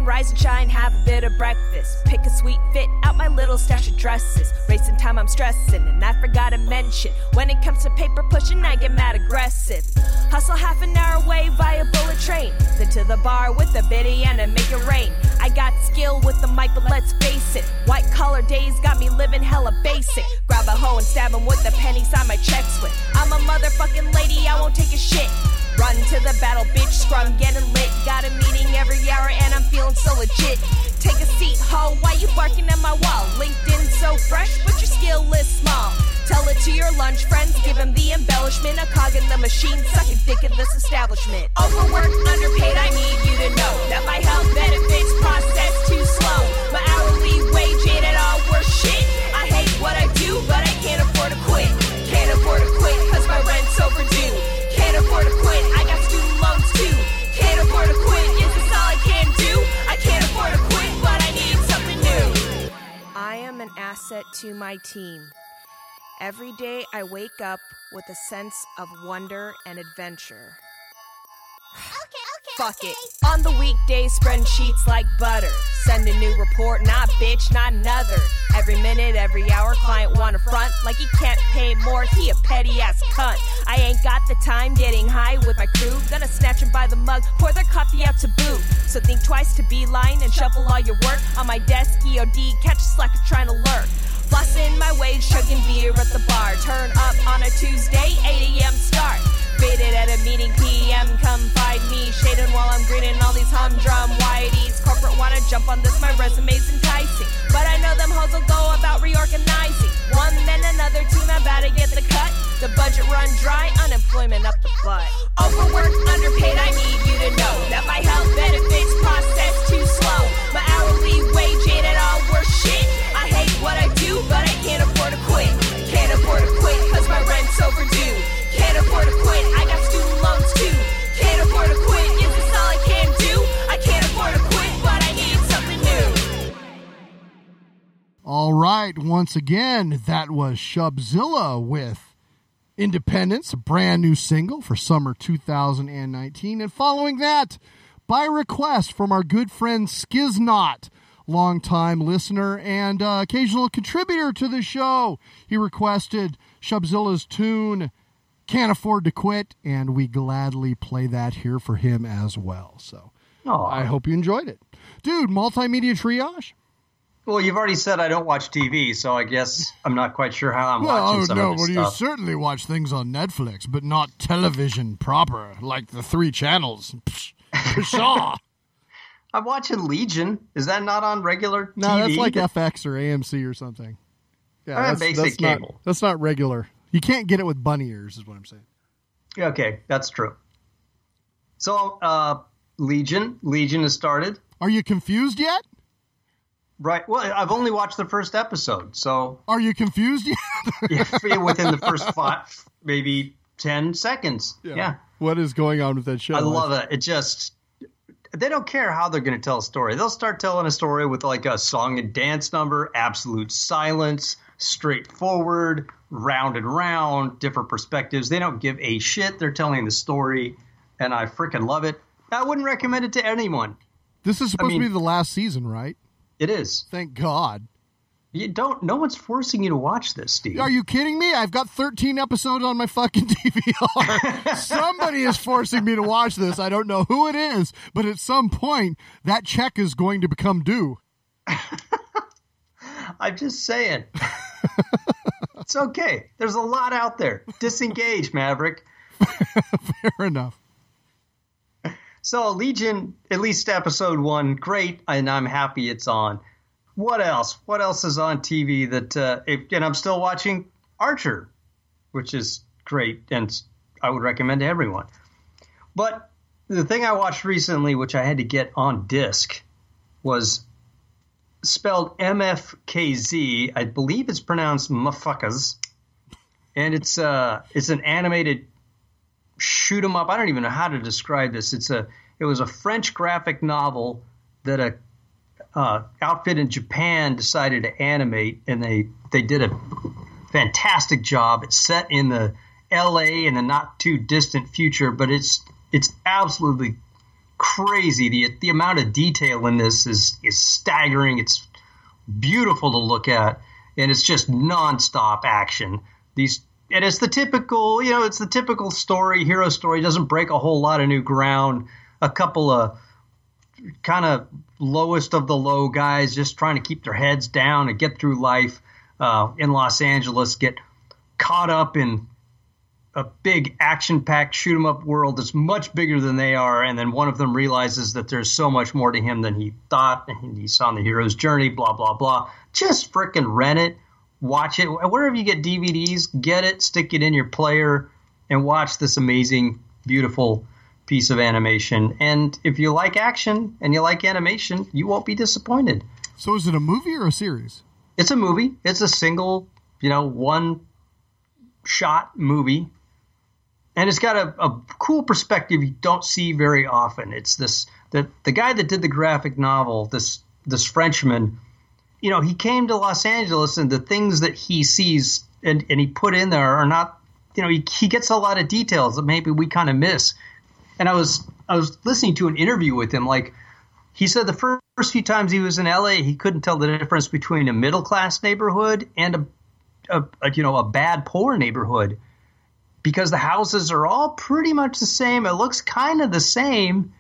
Speaker 9: Rise and shine, have a bit of breakfast. Pick a sweet fit out my little stash of dresses. Racing time, I'm stressing, and I forgot to mention when it comes to paper pushing, I get mad aggressive. Hustle half an hour away via bullet train, then to the bar with a biddy and a make it rain. I got skill with the mic, but let's face it, white collar days got me living hella basic. Grab a hoe and stab him with the pennies on my checks with. I'm a motherfucking lady, I won't take a shit. Run to the battle, bitch, scrum getting lit. Got a meeting every hour and I'm feeling so legit. Take a seat, ho, why you barking at my wall? LinkedIn so fresh, but your skill is small. Tell it to your lunch friends, give them the embellishment. A cog in the machine, suck a dick in this establishment. Overworked, underpaid, I need you to know that my health benefits process too slow. My hourly wage ain't at all worth shit. Afford to quit, I got student loans too. Can't afford to quit, is this all I can do? I can't afford to quit, but I need something new. I am an asset to my team. Every day I wake up with a sense of wonder and adventure. Fuck it. On the weekdays, spreading sheets like butter. Send a new report, not bitch, not another. Every minute, every hour, client wanna front like he can't pay more. He a petty ass cunt. I ain't got the time getting high with my crew. Gonna snatch him by the mug, pour their coffee out to boot. So think twice to be beeline and shuffle all your work. On my desk, EOD, catch a slacker trying to lurk. Flossing my wage, chugging beer at the bar. Turn up on a Tuesday, 8 a.m. start. Faded at a meeting, PM, come find me. Shading while I'm grinning all these humdrum whiteys. Corporate wanna jump on this, my resume's enticing. But I know them hoes will go about reorganizing. One then another team about to get the cut. The budget run dry, unemployment up the butt. Overworked, underpaid, I need you to know that my health benefits process too slow. My hourly wage ain't at all worth shit. I hate what I do, but I can't afford All
Speaker 4: right, once again, that was Shubzilla with Independence, a brand new single for summer 2019. And following that, by request from our good friend Skiznot, longtime listener and uh, occasional contributor to the show, he requested Shubzilla's tune, Can't Afford to Quit, and we gladly play that here for him as well. So I hope you enjoyed it. Dude, multimedia triage?
Speaker 5: Well, you've already said I don't watch TV, so I guess I'm not quite sure how I'm
Speaker 4: well,
Speaker 5: watching
Speaker 4: oh,
Speaker 5: some
Speaker 4: no,
Speaker 5: of this
Speaker 4: but
Speaker 5: stuff.
Speaker 4: you certainly watch things on Netflix, but not television proper, like the three channels. Pshaw. (laughs)
Speaker 5: I'm watching Legion. Is that not on regular
Speaker 4: no,
Speaker 5: TV?
Speaker 4: that's like FX or AMC or something. Yeah, that's,
Speaker 5: basic
Speaker 4: that's
Speaker 5: cable.
Speaker 4: Not, that's not regular. You can't get it with bunny ears, is what I'm saying.
Speaker 5: Okay, that's true. So, uh, Legion, Legion has started.
Speaker 4: Are you confused yet?
Speaker 5: Right. Well, I've only watched the first episode, so
Speaker 4: Are you confused yet? (laughs)
Speaker 5: yeah, within the first five, maybe ten seconds. Yeah,
Speaker 4: What is going on with that show?
Speaker 5: I love it. It just they don't care how they're going to tell a story. They'll start telling a story with like a song and dance number, absolute silence, straightforward, round and round, different perspectives. They don't give a shit. They're telling the story, and I freaking love it. I wouldn't recommend it to anyone.
Speaker 4: This is supposed
Speaker 5: mean-
Speaker 4: to be the last season, right?
Speaker 5: It is.
Speaker 4: Thank God.
Speaker 5: You don't. No one's forcing you to watch this, Steve.
Speaker 4: Are you kidding me? I've got 13 episodes on my fucking (laughs) DVR. (laughs) Somebody is forcing me to watch this. I don't know who it is, but at some point, that check is going to become due. (laughs)
Speaker 5: I'm just saying. it's okay. There's a lot out there. Disengage, Maverick.
Speaker 4: Fair enough.
Speaker 5: So Legion, at least episode one, great, and I'm happy it's on. What else? What else is on TV that? Uh, if, and I'm still watching Archer, which is great, and I would recommend to everyone. But the thing I watched recently, which I had to get on disc, was spelled MFKZ. I believe it's pronounced motherfuckers, and it's uh, it's an animated shoot 'em up. I don't even know how to describe this. It's a it was a French graphic novel that a uh, outfit in Japan decided to animate, and they they did a fantastic job. It's set in the L.A. in the not too distant future, but it's it's absolutely crazy. the The amount of detail in this is is staggering. It's beautiful to look at, and it's just nonstop action. These and it's the typical, you know, it's the typical story, hero story. Doesn't break a whole lot of new ground. A couple of kind of lowest of the low guys just trying to keep their heads down and get through life uh, in Los Angeles get caught up in a big action packed shoot 'em up world that's much bigger than they are and then one of them realizes that there's so much more to him than he thought and he's on the hero's journey blah blah blah just fricking rent it watch it wherever you get DVDs get it stick it in your player and watch this amazing beautiful piece of animation and if you like action and you like animation you won't be disappointed
Speaker 4: So is it a movie or a series?
Speaker 5: it's a movie. It's a single, you know, one shot movie. And it's got a, a cool perspective you don't see very often. It's this the the guy that did the graphic novel, this this Frenchman, you know, he came to Los Angeles and the things that he sees and, and he put in there are not you know, he, he gets a lot of details that maybe we kind of miss. And I was I was listening to an interview with him like he said the first, few times he was in LA, he couldn't tell the difference between a middle class neighborhood and a, a, a, you know a bad poor neighborhood because the houses are all pretty much the same. It looks kind of the same,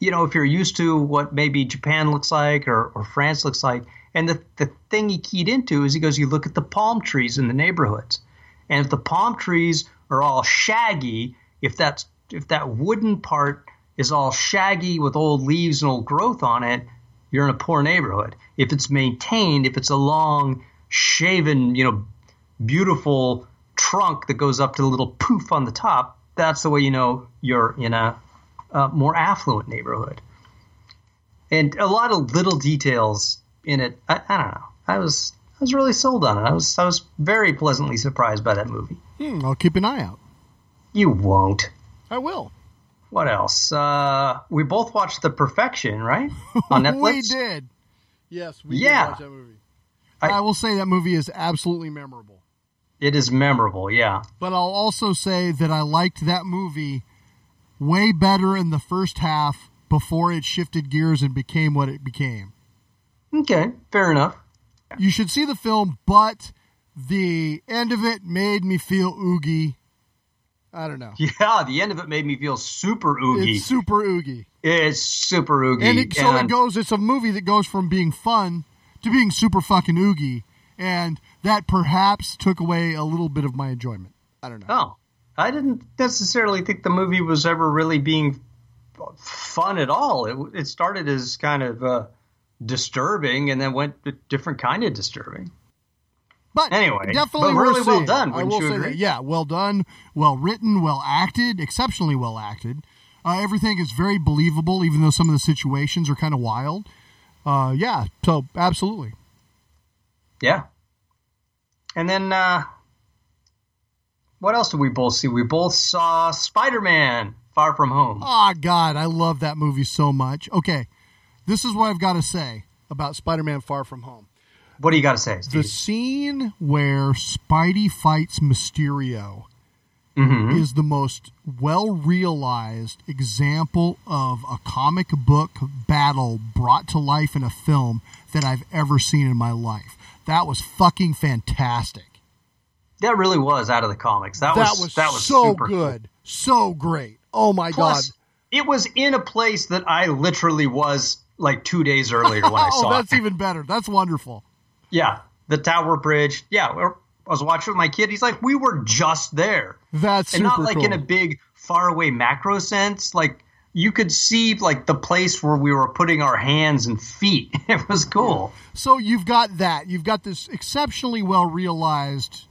Speaker 5: you know, if you're used to what maybe Japan looks like or, or France looks like. And the, the thing he keyed into is he goes, you look at the palm trees in the neighborhoods, and if the palm trees are all shaggy, if that's if that wooden part is all shaggy with old leaves and old growth on it, you're in a poor neighborhood. If it's maintained, if it's a long, shaven, you know, beautiful trunk that goes up to the little poof on the top, that's the way you know you're in a, a more affluent neighborhood. And a lot of little details in it. I, I don't know. I was I was really sold on it. I was I was very pleasantly surprised by that movie.
Speaker 4: Hmm, I'll keep an eye out.
Speaker 5: You won't.
Speaker 4: I will.
Speaker 5: What else? Uh, we both watched The Perfection, right? (laughs) On Netflix.
Speaker 4: we did. Yes, we
Speaker 5: Yeah.
Speaker 4: did watch that movie. I, will say that movie is absolutely memorable.
Speaker 5: It is memorable, yeah.
Speaker 4: But I'll also say that I liked that movie way better in the first half before it shifted gears and became what it became.
Speaker 5: Okay, fair enough.
Speaker 4: You should see the film, but the end of it made me feel oogie. I don't know.
Speaker 5: Yeah, the end of it made me feel super oogie.
Speaker 4: It's super oogie.
Speaker 5: It's super oogie.
Speaker 4: And it, so it goes, it's a movie that goes from being fun to being super fucking oogie. And that perhaps took away a little bit of my enjoyment. I don't know.
Speaker 5: Oh, I didn't necessarily think the movie was ever really being fun at all. It, it started as kind of uh, disturbing and then went to different kind of disturbing.
Speaker 4: But
Speaker 5: anyway,
Speaker 4: Definitely
Speaker 5: but really well done.
Speaker 4: I
Speaker 5: Wouldn't
Speaker 4: will
Speaker 5: you
Speaker 4: say
Speaker 5: agree?
Speaker 4: that. Yeah, well done, well written, well acted, exceptionally well acted. Uh, everything is very believable, even though some of the situations are kind of wild. Uh, yeah, so absolutely.
Speaker 5: Yeah. And then uh, what else did we both see? We both saw Spider Man Far From Home.
Speaker 4: Oh God, I love that movie so much. Okay, this is what I've got to say about Spider-Man: Far From Home.
Speaker 5: What do you got to say?
Speaker 4: The scene where Spidey fights Mysterio
Speaker 5: Mhm.
Speaker 4: is the most well realized example of a comic book battle brought to life in a film that I've ever seen in my life. That was fucking fantastic.
Speaker 5: That really was out of the comics. That,
Speaker 4: That
Speaker 5: was,
Speaker 4: was
Speaker 5: that was
Speaker 4: so
Speaker 5: super
Speaker 4: good. So great. Oh my
Speaker 5: Plus,
Speaker 4: god.
Speaker 5: it was in a place that I literally was like two days earlier when I (laughs)
Speaker 4: oh,
Speaker 5: saw oh,
Speaker 4: that's
Speaker 5: it.
Speaker 4: even better. That's wonderful.
Speaker 5: Yeah, the Tower Bridge. Yeah, I was watching with my kid. He's like, we were just there.
Speaker 4: That's
Speaker 5: and not like in a
Speaker 4: cool.
Speaker 5: big faraway macro sense. Like you could see like the place where we were putting our hands and feet. (laughs) It was cool.
Speaker 4: So you've got that. You've got this exceptionally well realized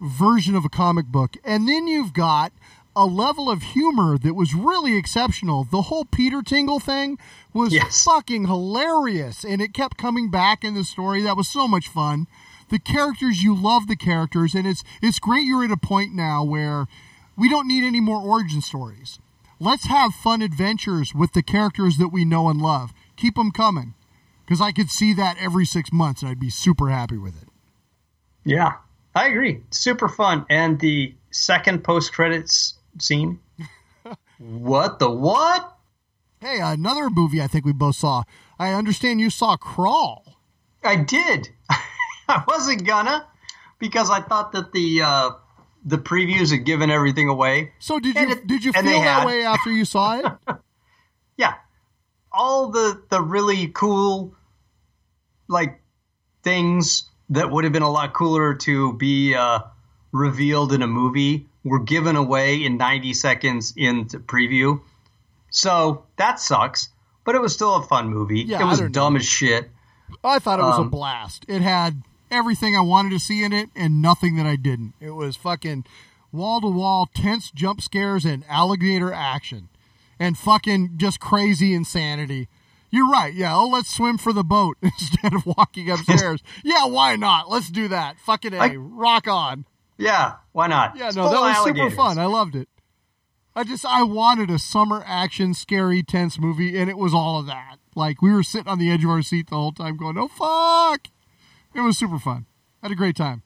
Speaker 4: version of a comic book. And then you've got a level of humor that was really exceptional. The whole Peter Tingle thing was fucking hilarious. And it kept coming back in the story. That was so much fun. The characters, you love the characters. And it's, it's great you're at a point now where We don't need any more origin stories. Let's have fun adventures with the characters that we know and love. Keep them coming. Because I could see that every six months and I'd be super happy with it.
Speaker 5: Yeah, I agree. Super fun. And the second post credits scene. what the what?
Speaker 4: Hey, another movie I think we both saw. I understand you saw Crawl.
Speaker 5: I did. (laughs) I wasn't gonna because I thought that the uh, the previews had given everything away.
Speaker 4: So did you
Speaker 5: it-
Speaker 4: did you feel that
Speaker 5: had.
Speaker 4: way after you saw it? (laughs)
Speaker 5: Yeah, all the the really cool like things that would have been a lot cooler to be uh, revealed in a movie were given away in 90 seconds in the preview. So that sucks, but it was still a fun movie.
Speaker 4: Yeah,
Speaker 5: it was dumb as shit.
Speaker 4: I thought it was a
Speaker 5: Um,
Speaker 4: blast. It had everything I wanted to see in it and nothing that I didn't. It was fucking wall to wall tense jump scares and alligator action and fucking just crazy insanity. You're right. Yeah. Oh, let's swim for the boat (laughs) instead of walking (laughs) upstairs. yeah. Why not? Let's do that. Fucking A.
Speaker 5: I-
Speaker 4: rock on.
Speaker 5: Yeah, why not?
Speaker 4: Yeah. No, that was
Speaker 5: alligators.
Speaker 4: super fun. I loved it. I just, I wanted a summer action, scary, tense movie, and it was all of that. Like, we were sitting on the edge of our seat the whole time going, oh, fuck. It was super fun. had a great time.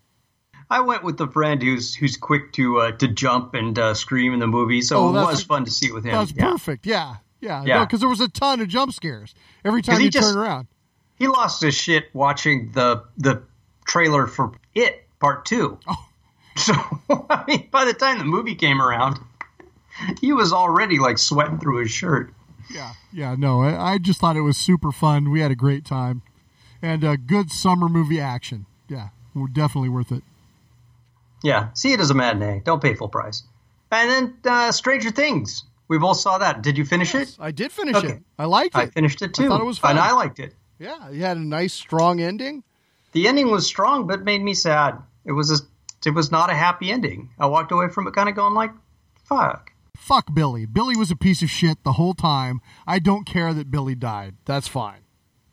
Speaker 5: I went with the friend who's who's quick to uh, to jump and uh, scream in the movie, so
Speaker 4: Oh,
Speaker 5: it was fun to see it with him.
Speaker 4: That's
Speaker 5: yeah.
Speaker 4: perfect. Yeah. Yeah.
Speaker 5: Yeah.
Speaker 4: Because there was a ton of jump scares every time
Speaker 5: he
Speaker 4: you
Speaker 5: just-
Speaker 4: turn around.
Speaker 5: He lost his shit watching the the trailer for It Part Two.
Speaker 4: Oh.
Speaker 5: So (laughs) I mean, by the time the movie came around, he was already like sweating through his shirt.
Speaker 4: Yeah. Yeah. No, I, I just thought it was super fun. We had a great time and a good summer movie action. Yeah. We're definitely worth it.
Speaker 5: Yeah, see it as a matinee. Don't pay full price. And then uh, Stranger Things. We both saw that. Did you finish it?
Speaker 4: I did finish
Speaker 5: Okay.
Speaker 4: it. I liked it.
Speaker 5: I finished it too.
Speaker 4: I thought it was fun.
Speaker 5: and I liked it.
Speaker 4: Yeah. You had a nice, strong ending.
Speaker 5: The ending was strong, but made me sad. It was a, it was not a happy ending. I walked away from it kind of going like, "Fuck."
Speaker 4: Fuck Billy. Billy was a piece of shit the whole time. I don't care that Billy died. That's fine.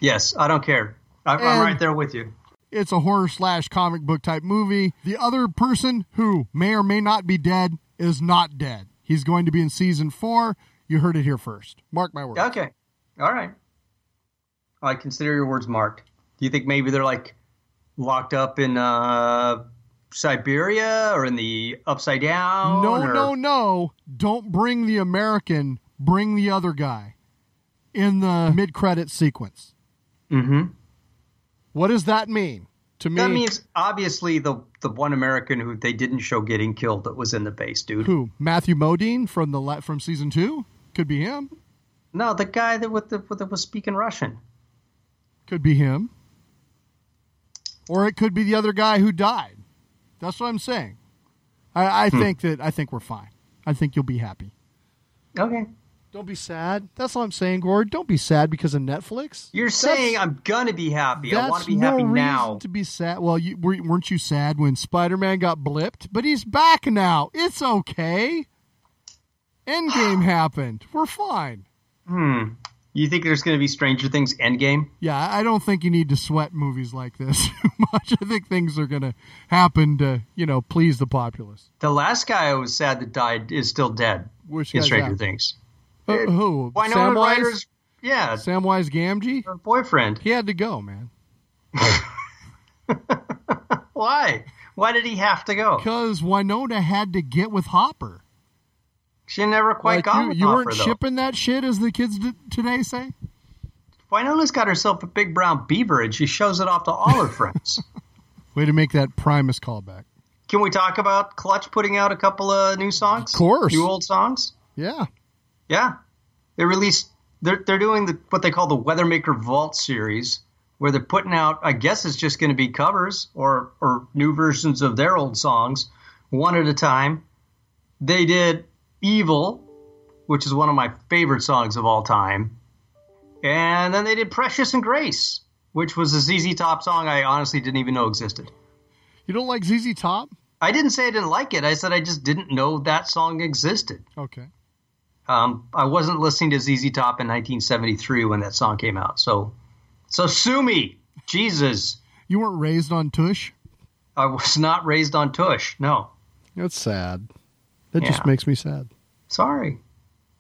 Speaker 5: Yes, I don't care. I, I'm right there with you.
Speaker 4: It's a horror slash comic book type movie. The other person who may or may not be dead is not dead. He's going to be in season four. You heard it here first. Mark my words.
Speaker 5: Okay, all right. I consider your words marked. Do you think maybe they're like locked up in uh, Siberia or in the Upside Down?
Speaker 4: No,
Speaker 5: or-
Speaker 4: no, no. Don't bring the American. Bring the other guy in the mid credit sequence.
Speaker 5: Mm-hmm.
Speaker 4: What does that mean to me?
Speaker 5: That means obviously the the one American who they didn't show getting killed that was in the base, dude.
Speaker 4: who Matthew Modine from the from season two could be him.
Speaker 5: No, the guy that with the with the, was speaking Russian.
Speaker 4: Could be him. Or it could be the other guy who died. That's what I'm saying. I, I
Speaker 5: Hmm.
Speaker 4: think that I think we're fine. I think you'll be happy.
Speaker 5: Okay.
Speaker 4: Don't be sad. That's all I'm saying, Gord. Don't be sad because of Netflix.
Speaker 5: You're
Speaker 4: That's-
Speaker 5: saying I'm gonna be happy. I want to be
Speaker 4: no
Speaker 5: happy now.
Speaker 4: to be sad. Well, you, were- weren't you sad when Spider-Man got blipped? But he's back now. It's okay. Endgame (sighs) happened. We're fine.
Speaker 5: Hmm. You think there's going to be Stranger Things Endgame?
Speaker 4: Yeah, I don't think you need to sweat movies like this (laughs) much. I think things are going to happen to, you know, please the populace.
Speaker 5: The last guy I was sad that died is still dead
Speaker 4: Which
Speaker 5: in Stranger
Speaker 4: that?
Speaker 5: Things.
Speaker 4: Uh, who?
Speaker 5: Winona
Speaker 4: Samwise?
Speaker 5: Ryder's yeah,
Speaker 4: Samwise Gamgee?
Speaker 5: her boyfriend.
Speaker 4: He had to go, man. (laughs)
Speaker 5: Why? Why did he have to go?
Speaker 4: Because Winona had to get with Hopper.
Speaker 5: She never quite
Speaker 4: Like,
Speaker 5: got
Speaker 4: you, you weren't
Speaker 5: though.
Speaker 4: shipping that shit, as the kids d- today say.
Speaker 5: Winona's got herself a big brown beaver, and she shows it off to all her friends. (laughs)
Speaker 4: Way to make that Primus callback.
Speaker 5: Can we talk about Clutch putting out a couple of new songs?
Speaker 4: Of course.
Speaker 5: New old songs?
Speaker 4: Yeah.
Speaker 5: Yeah. They released they're they're doing the what they call the Weathermaker Vault series where they're putting out I guess it's just going to be covers or or new versions of their old songs one at a time. They did Evil, which is one of my favorite songs of all time. And then they did Precious and Grace, which was a ZZ Top song I honestly didn't even know existed.
Speaker 4: You don't like ZZ Top?
Speaker 5: I didn't say I didn't like it. I said I just didn't know that song existed.
Speaker 4: Okay.
Speaker 5: Um, I wasn't listening to ZZ Top in 1973 when that song came out. So, so sue me, Jesus.
Speaker 4: You weren't raised on Tush?
Speaker 5: I was not raised on Tush. No.
Speaker 4: That's sad. That just makes me sad.
Speaker 5: Sorry.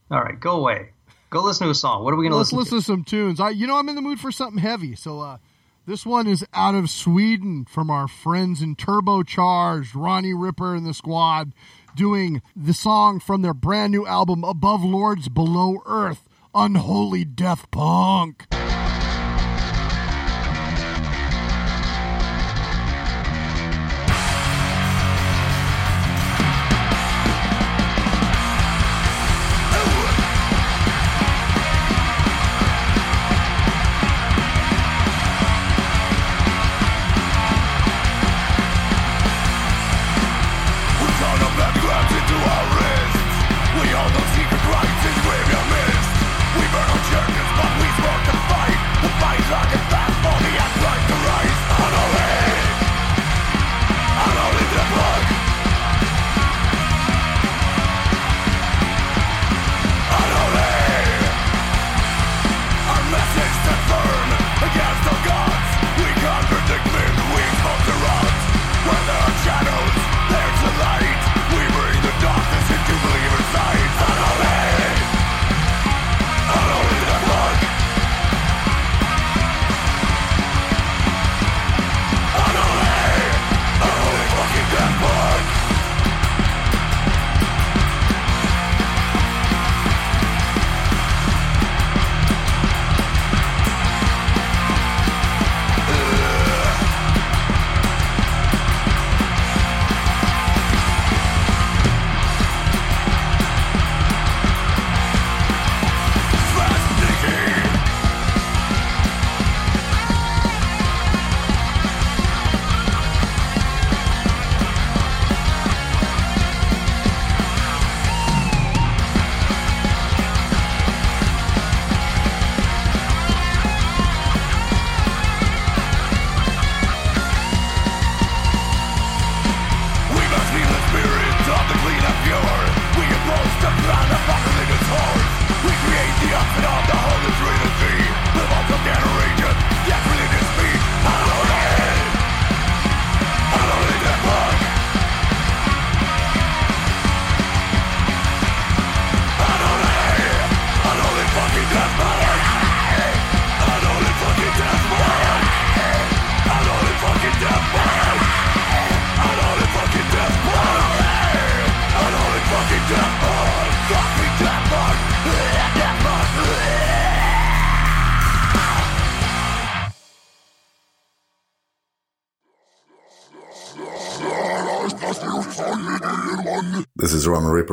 Speaker 5: All right, go away. Go listen to a song. What are we going to
Speaker 4: Let's
Speaker 5: listen,
Speaker 4: listen to some tunes. I, you know, I'm in the mood for something heavy. So uh, this one is out of Sweden from our friends in Turbocharged, Ronnie Ripper and the squad, doing the song from their brand new album, Above Lords, Below Earth, Unholy Death Punk.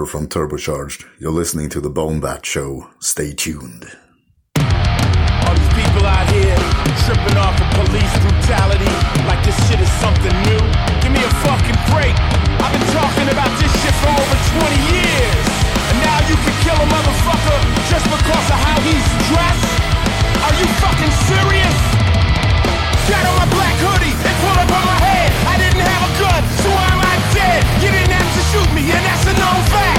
Speaker 10: From Turbocharged. You're listening to the Bone Bat Show. Stay tuned.
Speaker 11: All these people out here tripping off of police brutality like this shit is something new. Give me a fucking break. I've been talking about this shit for over 20 years. And now you can kill a motherfucker just because of how he's dressed? Are you fucking serious? Got on my black hoodie and pull up on my head. I didn't have a gun, so why am I dead? You didn't have to shoot me, and that's a known fact.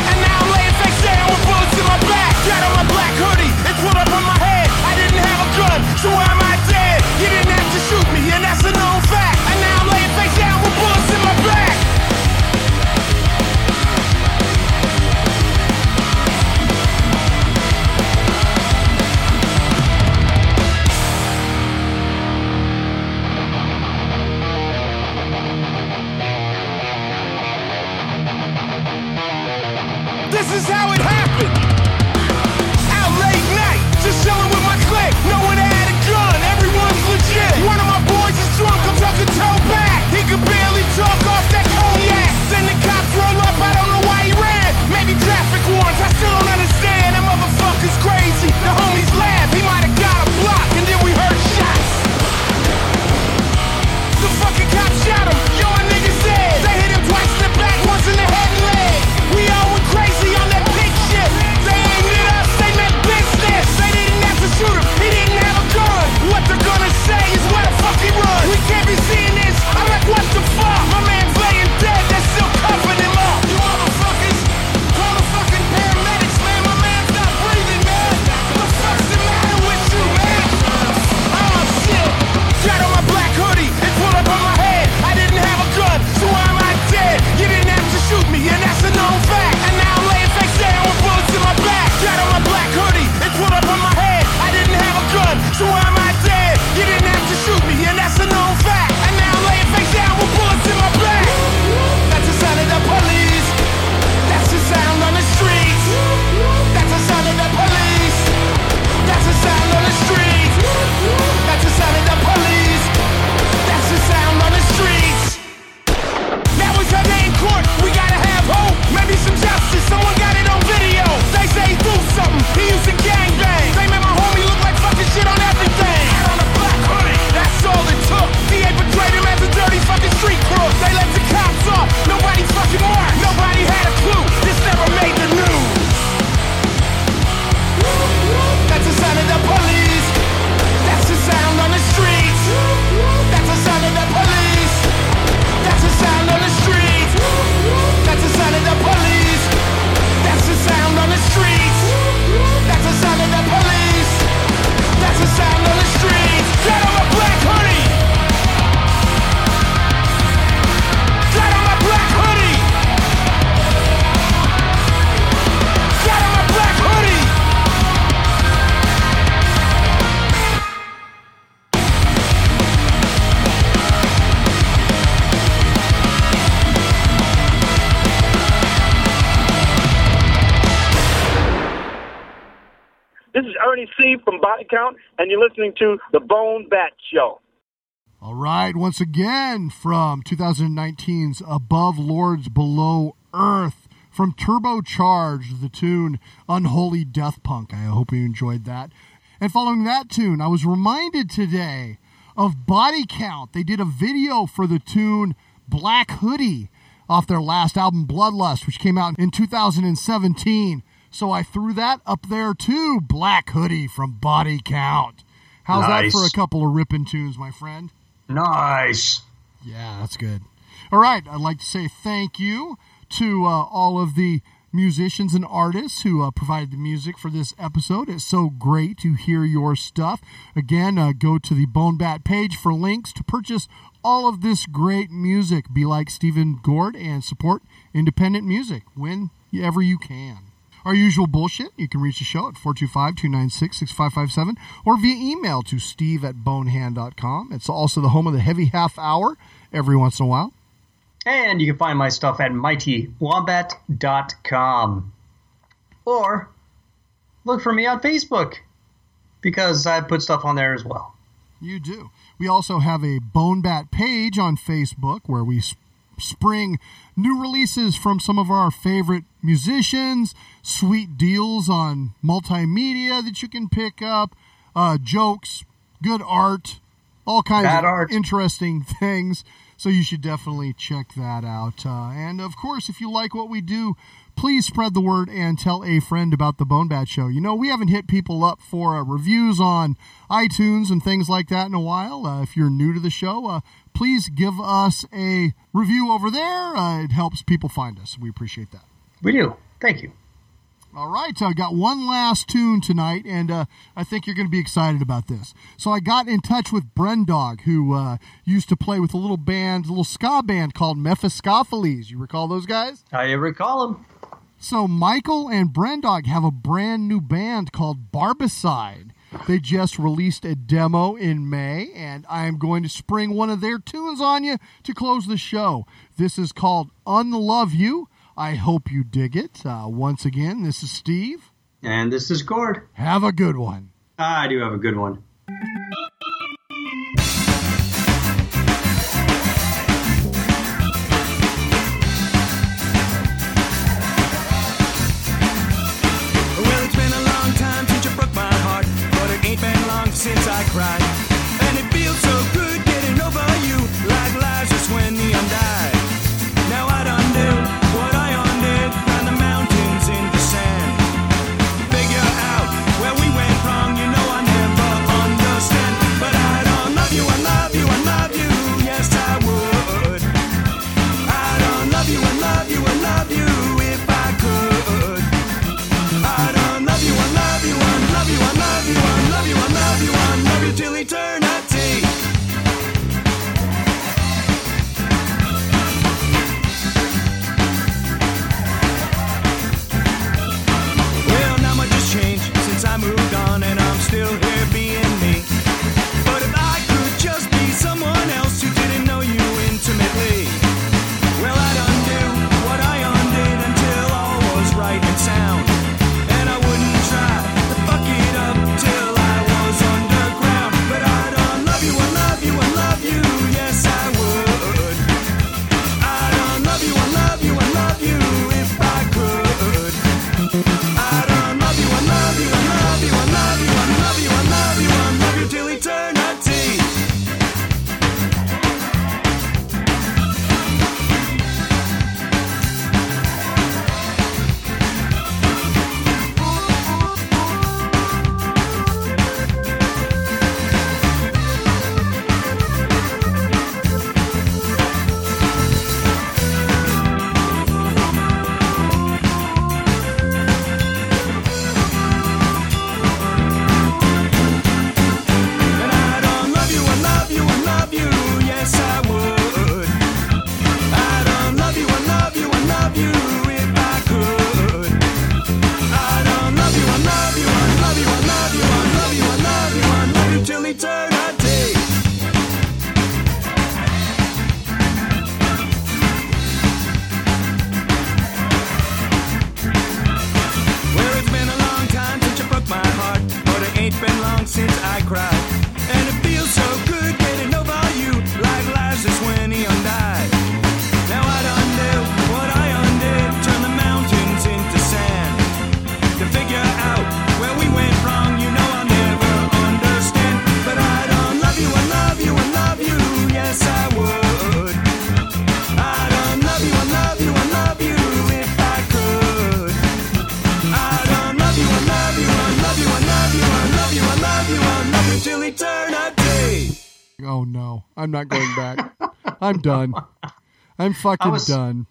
Speaker 11: And
Speaker 12: you're listening to The Bone Bat Show.
Speaker 4: All right, once again from 2019's Above Lords Below Earth from Turbocharged, the tune Unholy Death Punk. I hope you enjoyed that. And following that tune, I was reminded today of Body Count. They did a video for the tune Black Hoodie off their last album Bloodlust, which came out in 2017. So I threw that up there too. Black Hoodie from Body Count. How's
Speaker 5: Nice.
Speaker 4: that for a couple of ripping tunes, my friend?
Speaker 5: Nice.
Speaker 4: Yeah, that's good. All right, I'd like to say thank you to uh, all of the musicians and artists who uh, provided the music for this episode. It's so great to hear your stuff. Again, uh, go to the Bone Bat page for links to purchase all of this great music. Be like Steve and Gord and support independent music whenever you can. Our usual bullshit, you can reach the show at 425-296-6557 or via email to steve at bonebat.com. It's also the home of the heavy half hour every once in a while.
Speaker 5: And you can find my stuff at mightywombat.com. Or look for me on Facebook because I put stuff on there as well.
Speaker 4: You do. We also have a Bone Bat page on Facebook where we spring new releases from some of our favorite musicians, sweet deals on multimedia that you can pick up, uh, jokes, good art, all kinds
Speaker 5: Bad
Speaker 4: of
Speaker 5: art.
Speaker 4: interesting (laughs) things. So you should definitely check that out. Uh, and of course, if you like what we do, please spread the word and tell a friend about the Bone Bat Show. You know, we haven't hit people up for uh, reviews on iTunes and things like that in a while. Uh, if you're new to the show, uh, please give us a review over there. Uh, it helps people find us. We appreciate that.
Speaker 5: We do. Thank you.
Speaker 4: All right, so I got one last tune tonight, and uh, I think you're going to be excited about this. So I got in touch with Brendog, who uh, used to play with a little band, a little ska band called Mephistopheles. You recall those guys?
Speaker 5: I recall them.
Speaker 4: So Michael and Brendog have a brand new band called Barbicide. They just released a demo in May, and I am going to spring one of their tunes on you to close the show. This is called Unlove You. I hope you dig it. Uh, once again, this is Steve.
Speaker 5: And this is Gord.
Speaker 4: Have a good one.
Speaker 5: I do have a good one.
Speaker 4: I'm not going back. I'm done. (laughs) I'm fucking
Speaker 5: was-
Speaker 4: done.